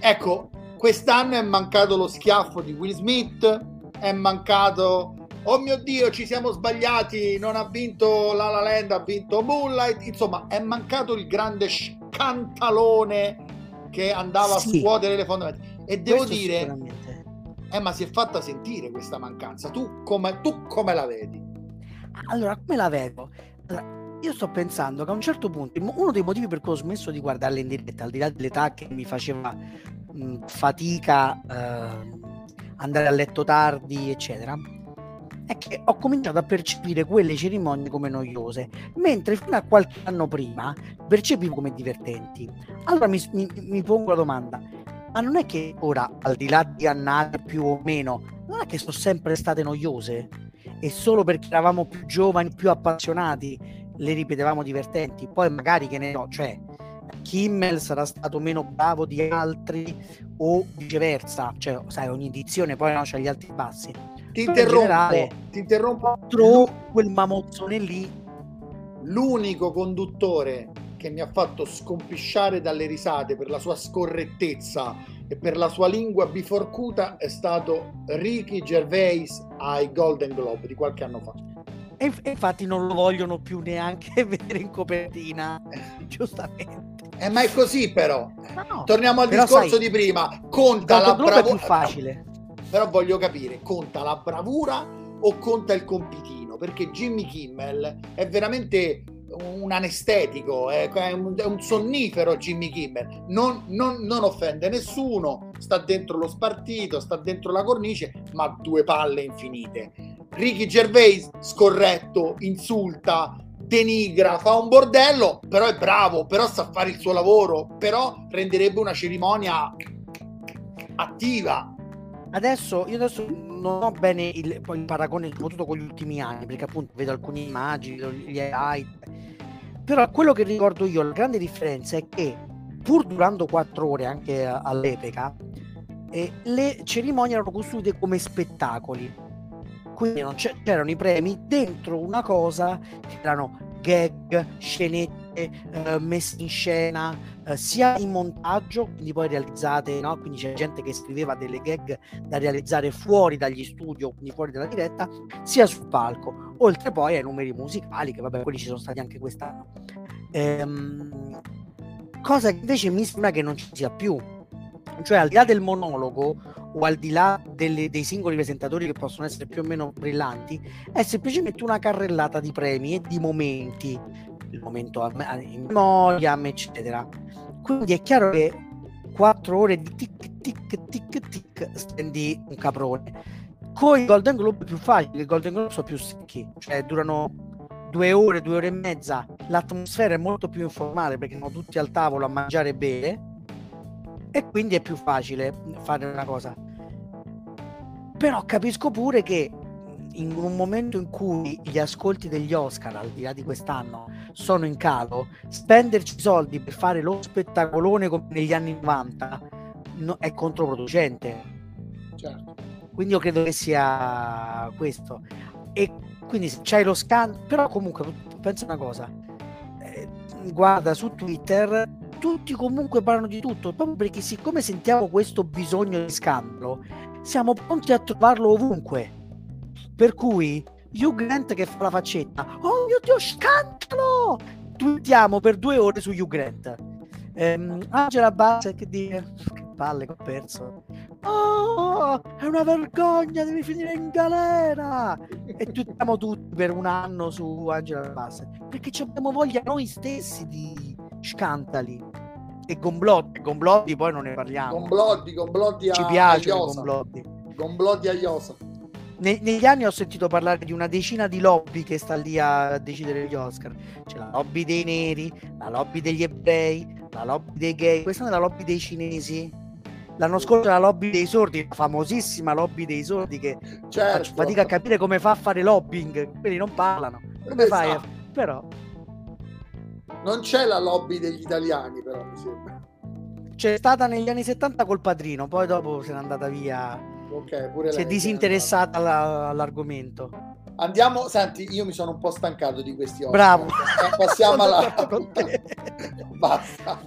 [SPEAKER 1] Ecco, quest'anno è mancato lo schiaffo di Will Smith, è mancato Oh mio Dio, ci siamo sbagliati, non ha vinto La La Land, ha vinto Moonlight, insomma, è mancato il grande scantalone che andava
[SPEAKER 2] Sì.
[SPEAKER 1] a scuotere le fondamenta. E devo
[SPEAKER 2] Questo
[SPEAKER 1] dire, eh, ma si è fatta sentire questa mancanza. Tu come, tu come la vedi?
[SPEAKER 2] Allora, come la vedo? Allora, io sto pensando che a un certo punto uno dei motivi per cui ho smesso di guardarle in diretta, al di là dell'età che mi faceva mh, fatica eh, andare a letto tardi, eccetera, è che ho cominciato a percepire quelle cerimonie come noiose, mentre fino a qualche anno prima percepivo come divertenti. Allora mi, mi- mi pongo la domanda, ma non è che ora, al di là di annate più o meno, non è che sono sempre state noiose? E solo perché eravamo più giovani, più appassionati, le ripetevamo divertenti. Poi magari che ne so, cioè Kimmel sarà stato meno bravo di altri o viceversa, cioè sai ogni edizione poi no, c'ha gli alti e bassi.
[SPEAKER 1] Ti
[SPEAKER 2] in
[SPEAKER 1] interrompo,
[SPEAKER 2] generale-
[SPEAKER 1] ti interrompo.
[SPEAKER 2] Trovo quel mamozzone lì
[SPEAKER 1] L'unico conduttore che mi ha fatto scompisciare dalle risate per la sua scorrettezza e per la sua lingua biforcuta è stato Ricky Gervais ai Golden Globe di qualche anno fa.
[SPEAKER 2] e infatti non lo vogliono più neanche vedere in copertina, giustamente.
[SPEAKER 1] Eh, ma è così però.
[SPEAKER 2] No,
[SPEAKER 1] Torniamo al
[SPEAKER 2] Però
[SPEAKER 1] discorso
[SPEAKER 2] sai,
[SPEAKER 1] di prima. Conta la bravura.
[SPEAKER 2] più facile.
[SPEAKER 1] Però voglio capire, conta la bravura o conta il compitino? Perché Jimmy Kimmel è veramente un anestetico, è, è un, è un sonnifero Jimmy Kimmel. Non, non- non offende nessuno, sta dentro lo spartito, sta dentro la cornice, ma due palle infinite. Ricky Gervais, scorretto, insulta, denigra, fa un bordello, però è bravo, però sa fare il suo lavoro, però renderebbe una cerimonia attiva.
[SPEAKER 2] Adesso io adesso non ho bene il, il paragone soprattutto con gli ultimi anni, perché appunto vedo alcune immagini, gli highlight. Però quello che ricordo io, la grande differenza è che pur durando quattro ore anche all'epoca, eh, le cerimonie erano costruite come spettacoli. Quindi c'erano i premi dentro una cosa che erano gag, scenette eh, messe in scena, eh, sia in montaggio, quindi poi realizzate, no? quindi c'è gente che scriveva delle gag da realizzare fuori dagli studio, quindi fuori dalla diretta, sia sul palco, oltre poi ai numeri musicali, che vabbè, quelli ci sono stati anche quest'anno. Ehm, cosa che invece mi sembra che non ci sia più. Cioè, al di là del monologo o al di là delle- dei singoli presentatori che possono essere più o meno brillanti, è semplicemente una carrellata di premi e di momenti, il momento in memoria, eccetera. Quindi è chiaro che quattro ore di tic tic tic tic stendi un caprone. Con i Golden Globe è più facile, i Golden Globe sono più secchi, cioè durano due ore, due ore e mezza, l'atmosfera è molto più informale perché sono tutti al tavolo a mangiare e bere e quindi è più facile fare una cosa. Però capisco pure che in un momento in cui gli ascolti degli Oscar, al di là di quest'anno, sono in calo, spenderci soldi per fare lo spettacolone come negli anni 90 no- è controproducente.
[SPEAKER 1] Certo.
[SPEAKER 2] Quindi io credo che sia questo. E quindi se c'hai lo scan, però comunque pensa una cosa, eh, guarda su Twitter, tutti comunque parlano di tutto, proprio perché siccome sentiamo questo bisogno di scandalo, siamo pronti a trovarlo ovunque. Per cui Hugh Grant che fa la faccetta, oh mio Dio, scandalo! Twittiamo per due ore su Hugh Grant. Ehm, Angela Bassett che dice, che palle che ho perso. Oh, è una vergogna, devi finire in galera! E twittiamo tutti per un anno su Angela Bassett, perché abbiamo voglia noi stessi di scandali. E Gomblotti, Gomblotti poi non ne parliamo.
[SPEAKER 1] Gomblotti, Gomblotti a
[SPEAKER 2] Ci piace
[SPEAKER 1] a Iosa.
[SPEAKER 2] Gomblotti.
[SPEAKER 1] Gomblotti a Iosa.
[SPEAKER 2] Ne- negli anni ho sentito parlare di una decina di lobby che sta lì a decidere gli Oscar. C'è la lobby dei neri, la lobby degli ebrei, la lobby dei gay. Questa è la lobby dei cinesi. l'anno scorso la lobby dei sordi, la famosissima lobby dei sordi che certo. faccio fatica a capire come fa a fare lobbying, quelli non parlano. Come esatto. fai? Però
[SPEAKER 1] non c'è la lobby degli italiani, però mi sembra.
[SPEAKER 2] C'è stata negli anni 70 col padrino, poi dopo se n'è andata via.
[SPEAKER 1] Ok, pure
[SPEAKER 2] si è disinteressata alla, all'argomento.
[SPEAKER 1] Andiamo, senti, io mi sono un po' stancato di questi
[SPEAKER 2] occhi. Bravo.
[SPEAKER 1] Passiamo alla... Basta.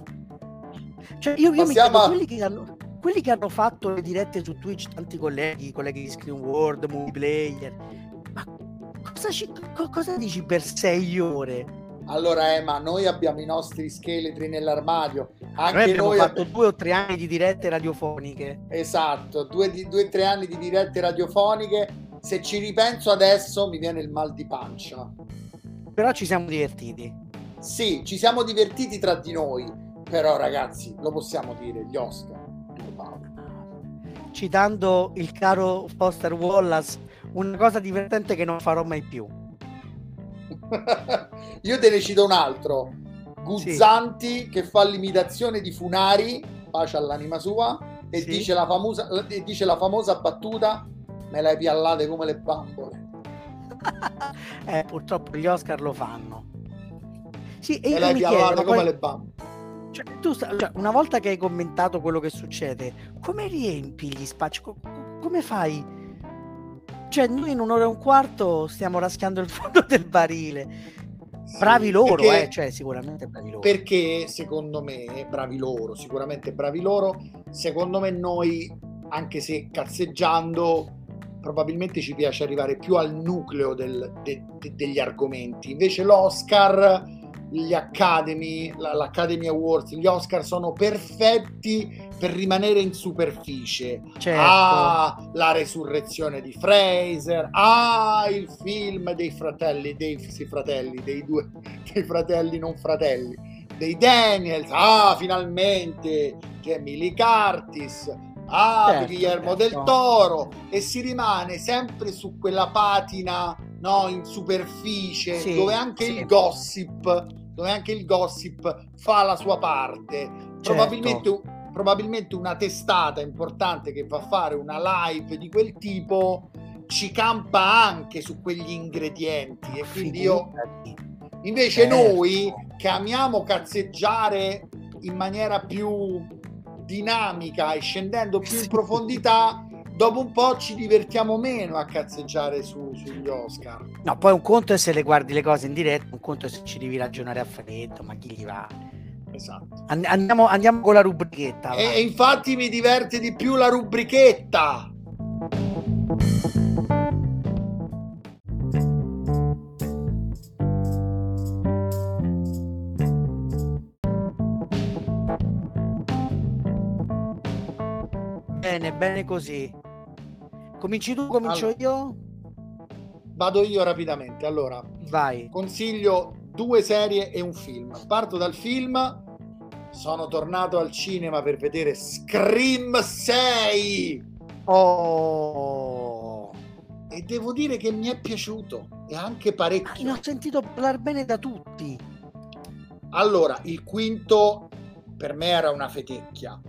[SPEAKER 2] Cioè, io, io Passiamo... mi chiedo, quelli che hanno quelli che hanno fatto le dirette su Twitch, tanti colleghi, colleghi di Screen World, Movie Player, ma cosa, ci, cosa dici per sei ore?
[SPEAKER 1] Allora, Emma, noi abbiamo i nostri scheletri nell'armadio.
[SPEAKER 2] Anche noi abbiamo fatto ab... due o tre anni di dirette radiofoniche.
[SPEAKER 1] Esatto, due, due o tre anni di dirette radiofoniche. Se ci ripenso adesso mi viene il mal di pancia.
[SPEAKER 2] Però ci siamo divertiti.
[SPEAKER 1] Sì, ci siamo divertiti tra di noi. Però, ragazzi, lo possiamo dire, gli Oscar.
[SPEAKER 2] Citando il caro Foster Wallace, una cosa divertente che non farò mai più
[SPEAKER 1] Io te ne cito un altro. Guzzanti sì. che fa l'imitazione di Funari, pace all'anima sua, e, sì. dice, la famosa, e dice la famosa battuta me l'hai piallate come le bambole.
[SPEAKER 2] eh, purtroppo gli Oscar lo fanno.
[SPEAKER 1] Sì, e me l'hai piallate come poi... le bambole.
[SPEAKER 2] Cioè, tu, cioè, una volta che hai commentato quello che succede, come riempi gli spazi? come fai? Cioè, noi in un'ora e un quarto stiamo raschiando il fondo del barile. Bravi loro, perché, eh, cioè sicuramente bravi loro.
[SPEAKER 1] Perché secondo me, bravi loro, sicuramente bravi loro, secondo me noi, anche se cazzeggiando, probabilmente ci piace arrivare più al nucleo del, de, de, degli argomenti. Invece l'Oscar gli Academy, l'Academy Awards, gli Oscar sono perfetti per rimanere in superficie.
[SPEAKER 2] Certo.
[SPEAKER 1] Ah, la resurrezione di Fraser, ah, il film dei fratelli, dei sì, fratelli, dei due, dei fratelli non fratelli, dei Daniels, ah, finalmente Jamie Lee Curtis, ah, certo, Guillermo certo. del Toro, e si rimane sempre su quella patina no, in superficie, sì, dove anche sì. il gossip, dove anche il gossip fa la sua parte. Certo. Probabilmente, una testata importante che va a fare una live di quel tipo ci campa anche su quegli ingredienti e quindi io invece certo. noi che amiamo cazzeggiare in maniera più dinamica e scendendo più in profondità dopo un po' ci divertiamo meno a cazzeggiare su, sugli Oscar.
[SPEAKER 2] No, poi un conto è se le guardi le cose in diretta, un conto è se ci devi ragionare a freddo, ma chi gli va?
[SPEAKER 1] Esatto.
[SPEAKER 2] andiamo, andiamo, con la rubrichetta.
[SPEAKER 1] E, e infatti mi diverte di più la rubrichetta.
[SPEAKER 2] Bene, bene così. Cominci tu, comincio allora, io?
[SPEAKER 1] Vado io rapidamente. Allora,
[SPEAKER 2] vai.
[SPEAKER 1] Consiglio due serie e un film. Parto dal film. Sono tornato al cinema per vedere Scream 6.
[SPEAKER 2] Oh.
[SPEAKER 1] E devo dire che mi è piaciuto e anche parecchio.
[SPEAKER 2] Ne ho sentito parlare bene da tutti.
[SPEAKER 1] Allora, il quinto per me era una fetecchia.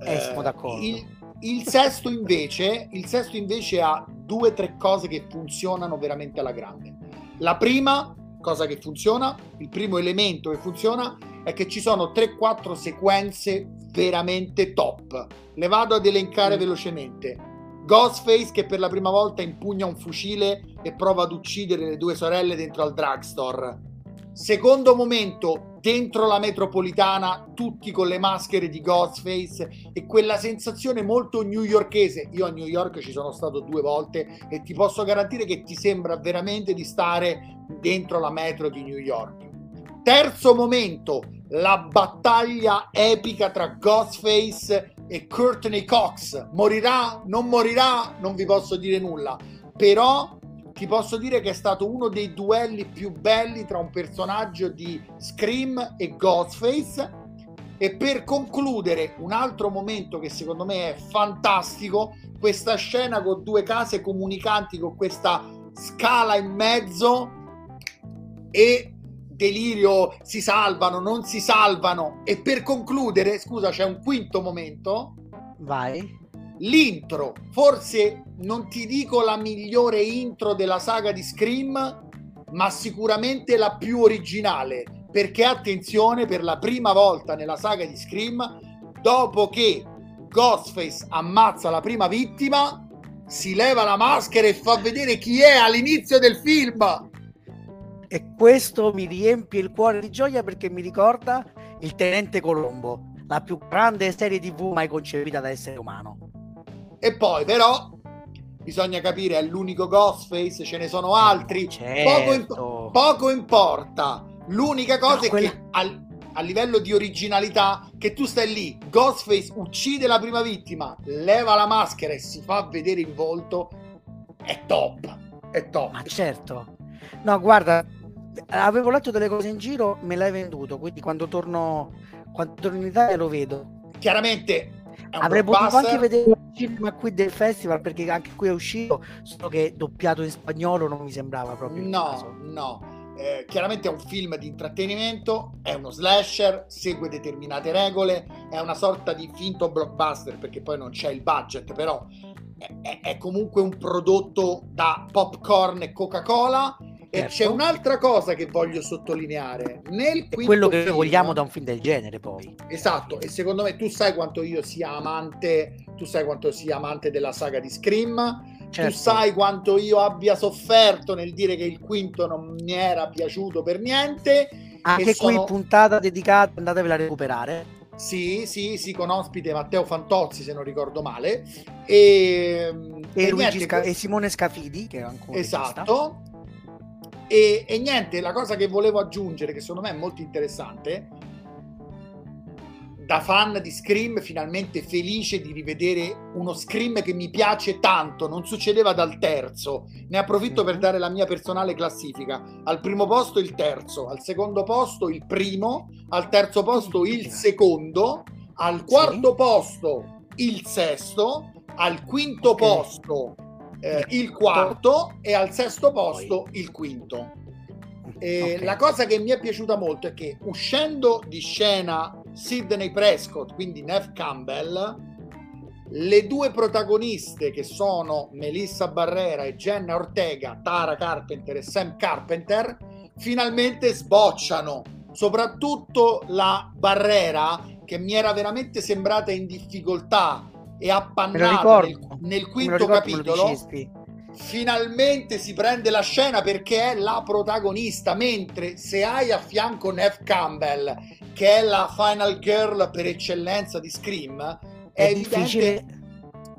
[SPEAKER 2] Eh, siamo d'accordo.
[SPEAKER 1] Il, il sesto invece, il sesto invece ha due o tre cose che funzionano veramente alla grande. La prima cosa che funziona, il primo elemento che funziona è che ci sono 3-4 sequenze veramente top. Le vado ad elencare mm. velocemente. Ghostface che per la prima volta impugna un fucile e prova ad uccidere le due sorelle dentro al drugstore Secondo momento, dentro la metropolitana, tutti con le maschere di Ghostface e quella sensazione molto newyorkese. Io a New York ci sono stato due volte e ti posso garantire che ti sembra veramente di stare dentro la metro di New York. Terzo momento, la battaglia epica tra Ghostface e Courtney Cox. Morirà? Non morirà? Non vi posso dire nulla. Però ti posso dire che è stato uno dei duelli più belli tra un personaggio di Scream e Ghostface. E per concludere, un altro momento che secondo me è fantastico, questa scena con due case comunicanti con questa scala in mezzo e delirio, si salvano, non si salvano. E per concludere, scusa, c'è un quinto momento
[SPEAKER 2] Vai.
[SPEAKER 1] L'intro, forse non ti dico la migliore intro della saga di Scream, ma sicuramente la più originale, perché attenzione, per la prima volta nella saga di Scream, dopo che Ghostface ammazza la prima vittima, si leva la maschera e fa vedere chi è all'inizio del film.
[SPEAKER 2] E questo mi riempie il cuore di gioia perché mi ricorda il Tenente Colombo, la più grande serie TV mai concepita da essere umano.
[SPEAKER 1] E poi però bisogna capire è l'unico Ghostface, ce ne sono altri,
[SPEAKER 2] certo.
[SPEAKER 1] poco, imp- poco, importa. L'unica cosa no, è quella... che al, a livello di originalità che tu stai lì, Ghostface uccide la prima vittima, leva la maschera e si fa vedere il volto, è top, è top.
[SPEAKER 2] Ma certo. No, guarda, avevo letto delle cose in giro, me l'hai venduto, quindi quando torno, quando torno in Italia lo vedo.
[SPEAKER 1] Chiaramente
[SPEAKER 2] Avrei potuto anche vedere il cinema qui del festival perché anche qui è uscito, solo che doppiato in spagnolo non mi sembrava proprio.
[SPEAKER 1] No, no. Eh, chiaramente è un film di intrattenimento, è uno slasher, segue determinate regole, è una sorta di finto blockbuster perché poi non c'è il budget, però è, è comunque un prodotto da popcorn e Coca-Cola. E certo. c'è un'altra cosa che voglio sottolineare. Nel
[SPEAKER 2] quello che film, vogliamo da un film del genere, poi.
[SPEAKER 1] Esatto, e secondo me tu sai quanto io sia amante, tu sai quanto sia amante della saga di Scream Certo. Tu sai quanto io abbia sofferto nel dire che il quinto non mi era piaciuto per niente.
[SPEAKER 2] Anche sono... qui puntata dedicata, andatevela a recuperare.
[SPEAKER 1] Sì, sì, sì, con ospite Matteo Fantozzi, se non ricordo male. E,
[SPEAKER 2] e, e, niente, Sca- e Simone Scafidi, che è ancora
[SPEAKER 1] Esatto. E, e niente, la cosa che volevo aggiungere, che secondo me è molto interessante, da fan di Scream finalmente felice di rivedere uno Scream che mi piace tanto, non succedeva dal terzo. Ne approfitto per mhm. dare la mia personale classifica. Al primo posto il terzo, al secondo posto il primo, al terzo posto il secondo, al quarto sì. posto il sesto, al quinto okay. posto eh, il quarto e al sesto posto il quinto. E okay. La cosa che mi è piaciuta molto è che uscendo di scena Sidney Prescott, quindi Neff Campbell, le due protagoniste che sono Melissa Barrera e Jenna Ortega, Tara Carpenter e Sam Carpenter, finalmente sbocciano. Soprattutto la Barrera che mi era veramente sembrata in difficoltà e appannata nel, nel, quinto capitolo finalmente si prende la scena perché è la protagonista, mentre se hai a fianco Neff Campbell, che è la final girl per eccellenza di Scream, è, è difficile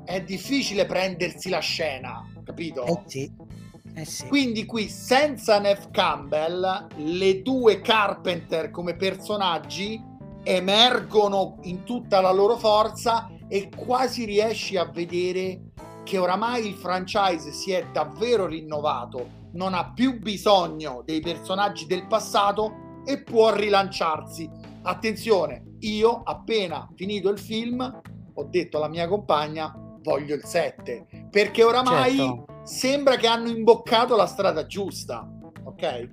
[SPEAKER 1] è difficile prendersi la scena, capito?
[SPEAKER 2] Eh sì. Eh sì.
[SPEAKER 1] Quindi qui senza Neff Campbell le due Carpenter come personaggi emergono in tutta la loro forza e quasi riesci a vedere che oramai il franchise si è davvero rinnovato, non ha più bisogno dei personaggi del passato e può rilanciarsi. Attenzione, io appena finito il film ho detto alla mia compagna voglio il 7 perché oramai certo. sembra che hanno imboccato la strada giusta, ok?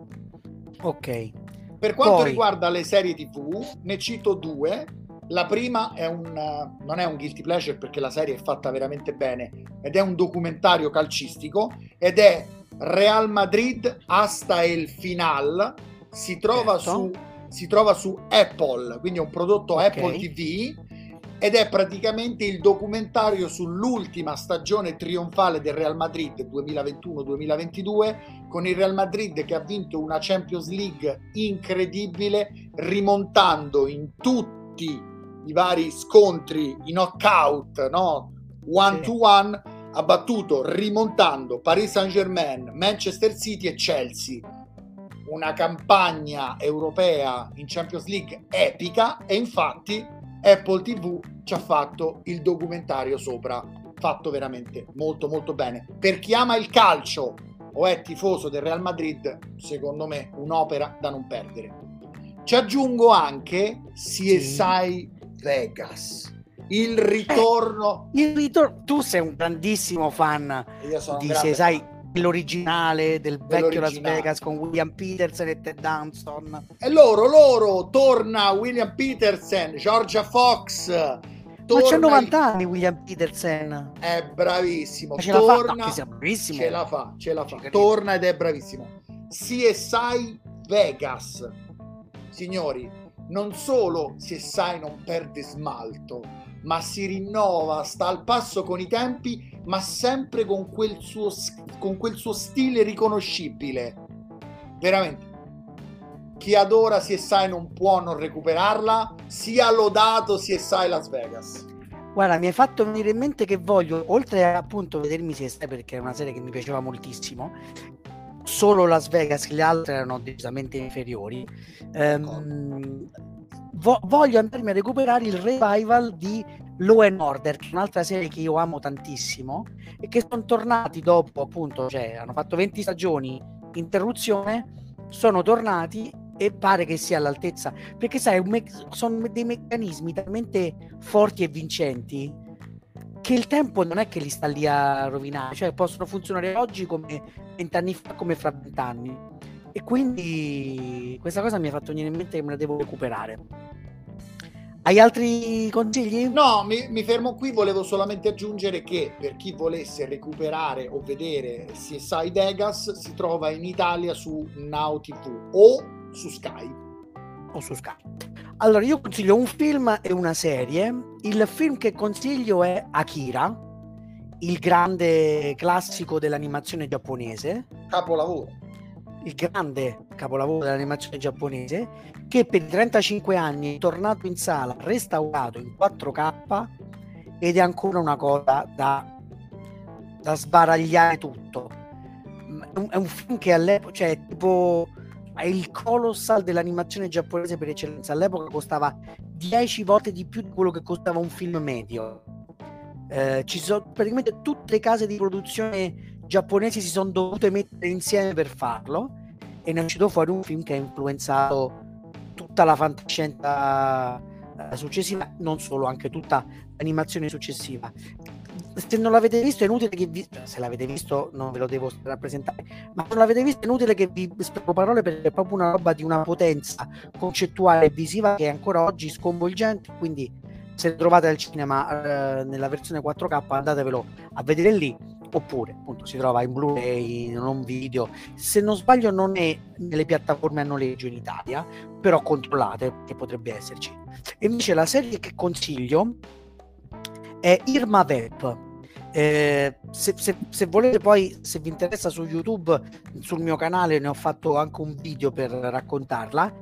[SPEAKER 2] Ok.
[SPEAKER 1] Per quanto Poi... riguarda le serie TV, ne cito due la prima è un, non è un guilty pleasure perché la serie è fatta veramente bene ed è un documentario calcistico ed è Real Madrid hasta el final. Si trova, certo. su, si trova su Apple, quindi è un prodotto okay. Apple TV ed è praticamente il documentario sull'ultima stagione trionfale del Real Madrid 2021-2022 con il Real Madrid che ha vinto una Champions League incredibile rimontando in tutti i vari scontri, i knockout, no? one sì. to one, ha battuto rimontando Paris Saint Germain, Manchester City e Chelsea. Una campagna europea in Champions League epica e infatti Apple TV ci ha fatto il documentario sopra, fatto veramente molto molto bene. Per chi ama il calcio o è tifoso del Real Madrid, secondo me un'opera da non perdere. Ci aggiungo anche CSI. Vegas. Il ritorno.
[SPEAKER 2] Eh, il ritorno. Tu sei un grandissimo fan di se sai l'originale del vecchio Las Vegas con William Peterson e Ted Danson.
[SPEAKER 1] E loro, loro torna William Peterson, Georgia Fox,
[SPEAKER 2] Ma c'ha 90 anni William Peterson.
[SPEAKER 1] È bravissimo.
[SPEAKER 2] Ma ce torna, la fa, no, bravissimo.
[SPEAKER 1] Ce la fa, ce la fa. Torna ed è bravissimo. CSI Vegas. Signori, non solo CSI non perde smalto, ma si rinnova, sta al passo con i tempi, ma sempre con quel suo, con quel suo stile riconoscibile. Veramente. Chi adora CSI non può non recuperarla, sia lodato CSI Las Vegas.
[SPEAKER 2] Guarda, mi hai fatto venire in mente che voglio, oltre a appunto vedermi CSI perché è una serie che mi piaceva moltissimo, solo Las Vegas, le altre erano decisamente inferiori. Um, vo- voglio andarmi a recuperare il revival di Law and Order, che è un'altra serie che io amo tantissimo e che sono tornati dopo, appunto, cioè hanno fatto 20 stagioni, interruzione, sono tornati e pare che sia all'altezza, perché sai, me- sono dei meccanismi talmente forti e vincenti che il tempo non è che li sta lì a rovinare, cioè possono funzionare oggi come vent'anni fa, come fra vent'anni. E quindi questa cosa mi ha fatto venire in mente che me la devo recuperare. Hai altri consigli?
[SPEAKER 1] No, mi, mi, fermo qui. Volevo solamente aggiungere che per chi volesse recuperare o vedere CSI Vegas si trova in Italia su Now TV o su Sky.
[SPEAKER 2] O su Sky. Allora, io consiglio un film e una serie. Il film che consiglio è Akira, il grande classico dell'animazione giapponese.
[SPEAKER 1] Capolavoro.
[SPEAKER 2] Il grande capolavoro dell'animazione giapponese che per 35 anni è tornato in sala, restaurato in 4K ed è ancora una cosa da, da sbaragliare tutto. È un film che all'epoca, cioè tipo è il colossal dell'animazione giapponese per eccellenza. All'epoca costava 10 volte di più di quello che costava un film medio. Eh, ci sono praticamente tutte le case di produzione giapponesi si sono dovute mettere insieme per farlo e ne è uscito fuori un film che ha influenzato tutta la fantascienza eh, successiva, non solo, anche tutta l'animazione successiva se non l'avete visto è inutile che vi cioè, se l'avete visto non ve lo devo rappresentare ma se non l'avete visto è inutile che vi spiego parole perché è proprio una roba di una potenza concettuale e visiva che è ancora oggi sconvolgente quindi se trovate al cinema eh, nella versione 4K andatevelo a vedere lì oppure appunto si trova in Blu-ray non video. Se non sbaglio non è nelle piattaforme a noleggio in Italia però controllate che potrebbe esserci. E invece la serie che consiglio è Irma Vep. Eh, se, se, se, volete poi, se vi interessa su YouTube, sul mio canale ne ho fatto anche un video per raccontarla.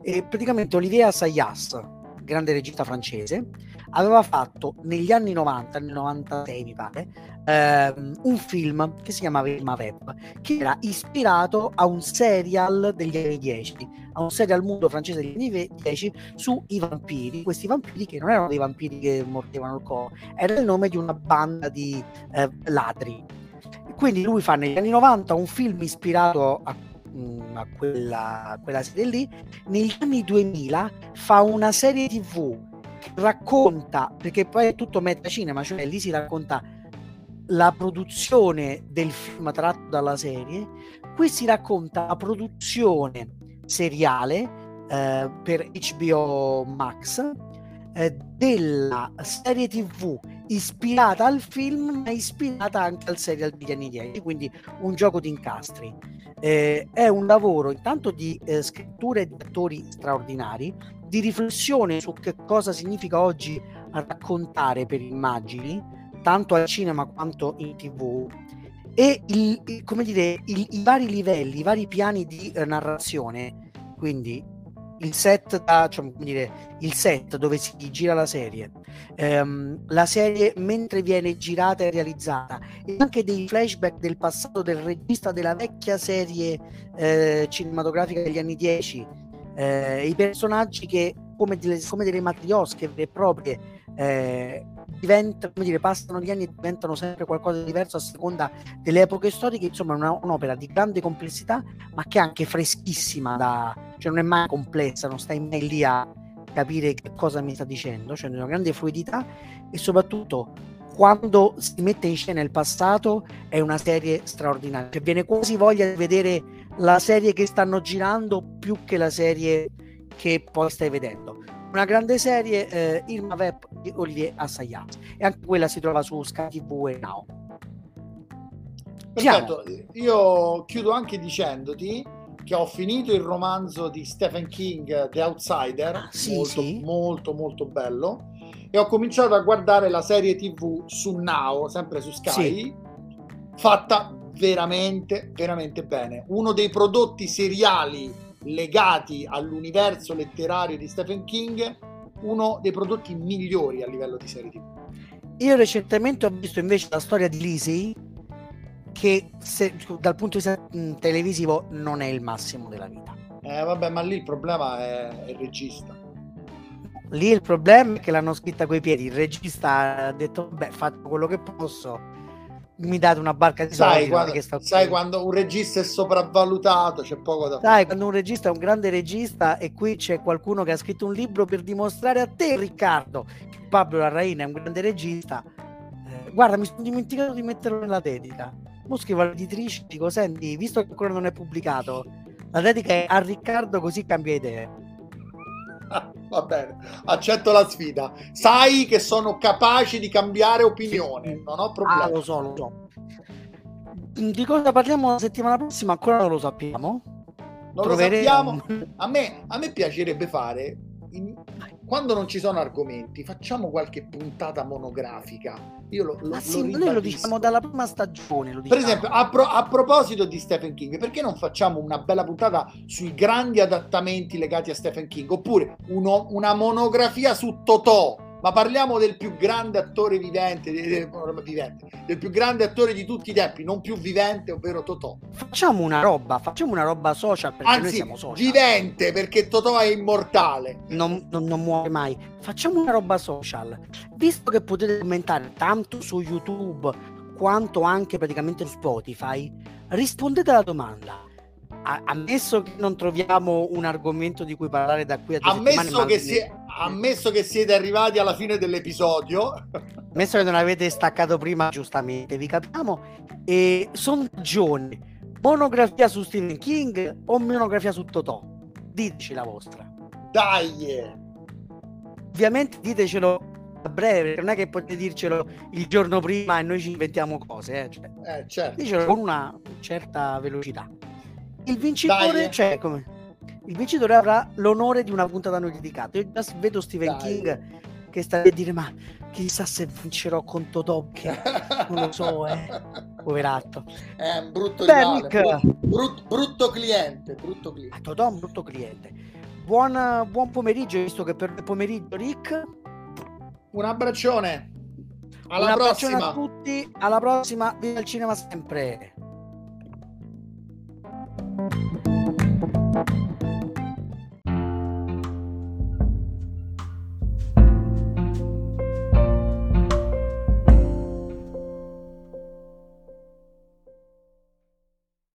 [SPEAKER 2] E praticamente Olivier Assayas, grande regista francese, aveva fatto negli anni 90, nel 96 mi pare, ehm, un film che si chiamava Irma Web, che era ispirato a un serial degli anni 10, a un serial mondo francese degli anni 10 sui vampiri, questi vampiri che non erano dei vampiri che mordevano il corpo, era il nome di una banda di eh, ladri. Quindi lui fa negli anni 90 un film ispirato a mm, a quella, a quella serie lì, negli anni 2000 fa una serie tv che racconta, perché poi è tutto metacinema, cioè lì si racconta la produzione del film tratto dalla serie, qui si racconta la produzione seriale eh, per HBO Max eh, della serie tv ispirata al film ma ispirata anche al serial degli anni 10 quindi un gioco di incastri. Eh, è un lavoro intanto di eh, scrittura e di attori straordinari di riflessione su che cosa significa oggi raccontare per immagini tanto al cinema quanto in tv e il, come dire, il, i vari livelli, i vari piani di eh, narrazione, quindi il set, da, cioè, dire, il set dove si gira la serie, ehm, la serie mentre viene girata e realizzata, e anche dei flashback del passato del regista della vecchia serie eh, cinematografica degli anni 10, eh, i personaggi che come delle, come delle matriosche vere e proprie eh, diventa, come dire, passano gli anni e diventano sempre qualcosa di diverso a seconda delle epoche storiche, insomma è una, un'opera di grande complessità ma che è anche freschissima, da, cioè non è mai complessa, non stai mai lì a capire che cosa mi sta dicendo, cioè una grande fluidità e soprattutto quando si mette in scena il passato è una serie straordinaria, cioè viene quasi voglia di vedere la serie che stanno girando più che la serie che poi stai vedendo una grande serie, eh, Irma Vep di Olivier Assayas. E anche quella si trova su Sky TV e Now.
[SPEAKER 1] Perfetto, io chiudo anche dicendoti che ho finito il romanzo di Stephen King, The Outsider, ah, sì, molto, sì. molto molto bello, e ho cominciato a guardare la serie TV su Now, sempre su Sky, sì. fatta veramente, veramente bene. Uno dei prodotti seriali legati all'universo letterario di Stephen King, uno dei prodotti migliori a livello di serie TV.
[SPEAKER 2] Io recentemente ho visto invece la storia di Lizzie, che se, dal punto di vista mm, televisivo non è il massimo della vita.
[SPEAKER 1] Eh, vabbè, ma lì il problema è, è il regista.
[SPEAKER 2] Lì il problema è che l'hanno scritta coi piedi. Il regista ha detto: Beh, faccio quello che posso mi date una barca di
[SPEAKER 1] soldi. Sai, quando, sai quando, un regista è sopravvalutato, c'è poco da
[SPEAKER 2] fare. Sai, quando un regista è un grande regista e qui c'è qualcuno che ha scritto un libro per dimostrare a te, Riccardo, che Pablo Larraina è un grande regista. Eh, guarda, mi sono dimenticato di metterlo nella dedica. Mo scrivo all'editrice, dico, senti, visto che ancora non è pubblicato, la dedica è a Riccardo così cambia idee.
[SPEAKER 1] Va bene, accetto la sfida. Sai che sono capace di cambiare opinione, non ho problemi. Ah,
[SPEAKER 2] lo so, lo so. Di cosa parliamo la settimana prossima ancora non lo sappiamo.
[SPEAKER 1] Non Troveremo... lo sappiamo. A me, a me piacerebbe fare in, quando non ci sono argomenti, facciamo qualche puntata monografica. Io lo, lo,
[SPEAKER 2] Ma sì, lo noi lo diciamo dalla prima stagione. Diciamo.
[SPEAKER 1] Per esempio, a, pro, a, proposito di Stephen King, perché non facciamo una bella puntata sui grandi adattamenti legati a Stephen King? Oppure uno, una monografia su Totò? Ma parliamo del più grande attore vivente, vivente, del più grande attore di tutti i tempi, non più vivente, ovvero Totò.
[SPEAKER 2] Facciamo una roba, facciamo una roba social perché
[SPEAKER 1] Anzi,
[SPEAKER 2] noi siamo social.
[SPEAKER 1] vivente perché Totò è immortale.
[SPEAKER 2] Non, non, non muore mai. Facciamo una roba social. Visto che potete commentare tanto su YouTube quanto anche praticamente su Spotify, rispondete alla domanda ammesso che non troviamo un argomento di cui parlare da qui a
[SPEAKER 1] due ammesso che, si, ammesso che siete arrivati alla fine dell'episodio
[SPEAKER 2] ammesso che non avete staccato prima giustamente vi capiamo e sondaggione monografia su Stephen King o monografia su Totò diteci la vostra
[SPEAKER 1] dai
[SPEAKER 2] ovviamente ditecelo a breve non è che potete dircelo il giorno prima e noi ci inventiamo cose eh? Cioè,
[SPEAKER 1] eh, certo.
[SPEAKER 2] ditecelo con una certa velocità il vincitore, Dai. cioè, come, il vincitore avrà l'onore di una puntata non dedicata. Io già vedo Stephen Dai. King che sta a dire: Ma chissà se vincerò con che non lo so, eh. poveratto.
[SPEAKER 1] È un brutto, rivale, brutto, brutto, cliente. Brutto cliente.
[SPEAKER 2] Totò è un brutto cliente. Buon, buon pomeriggio, visto che per il pomeriggio, Rick.
[SPEAKER 1] Un abbraccione. Alla un
[SPEAKER 2] prossima. a tutti. Alla prossima. Viva il cinema sempre.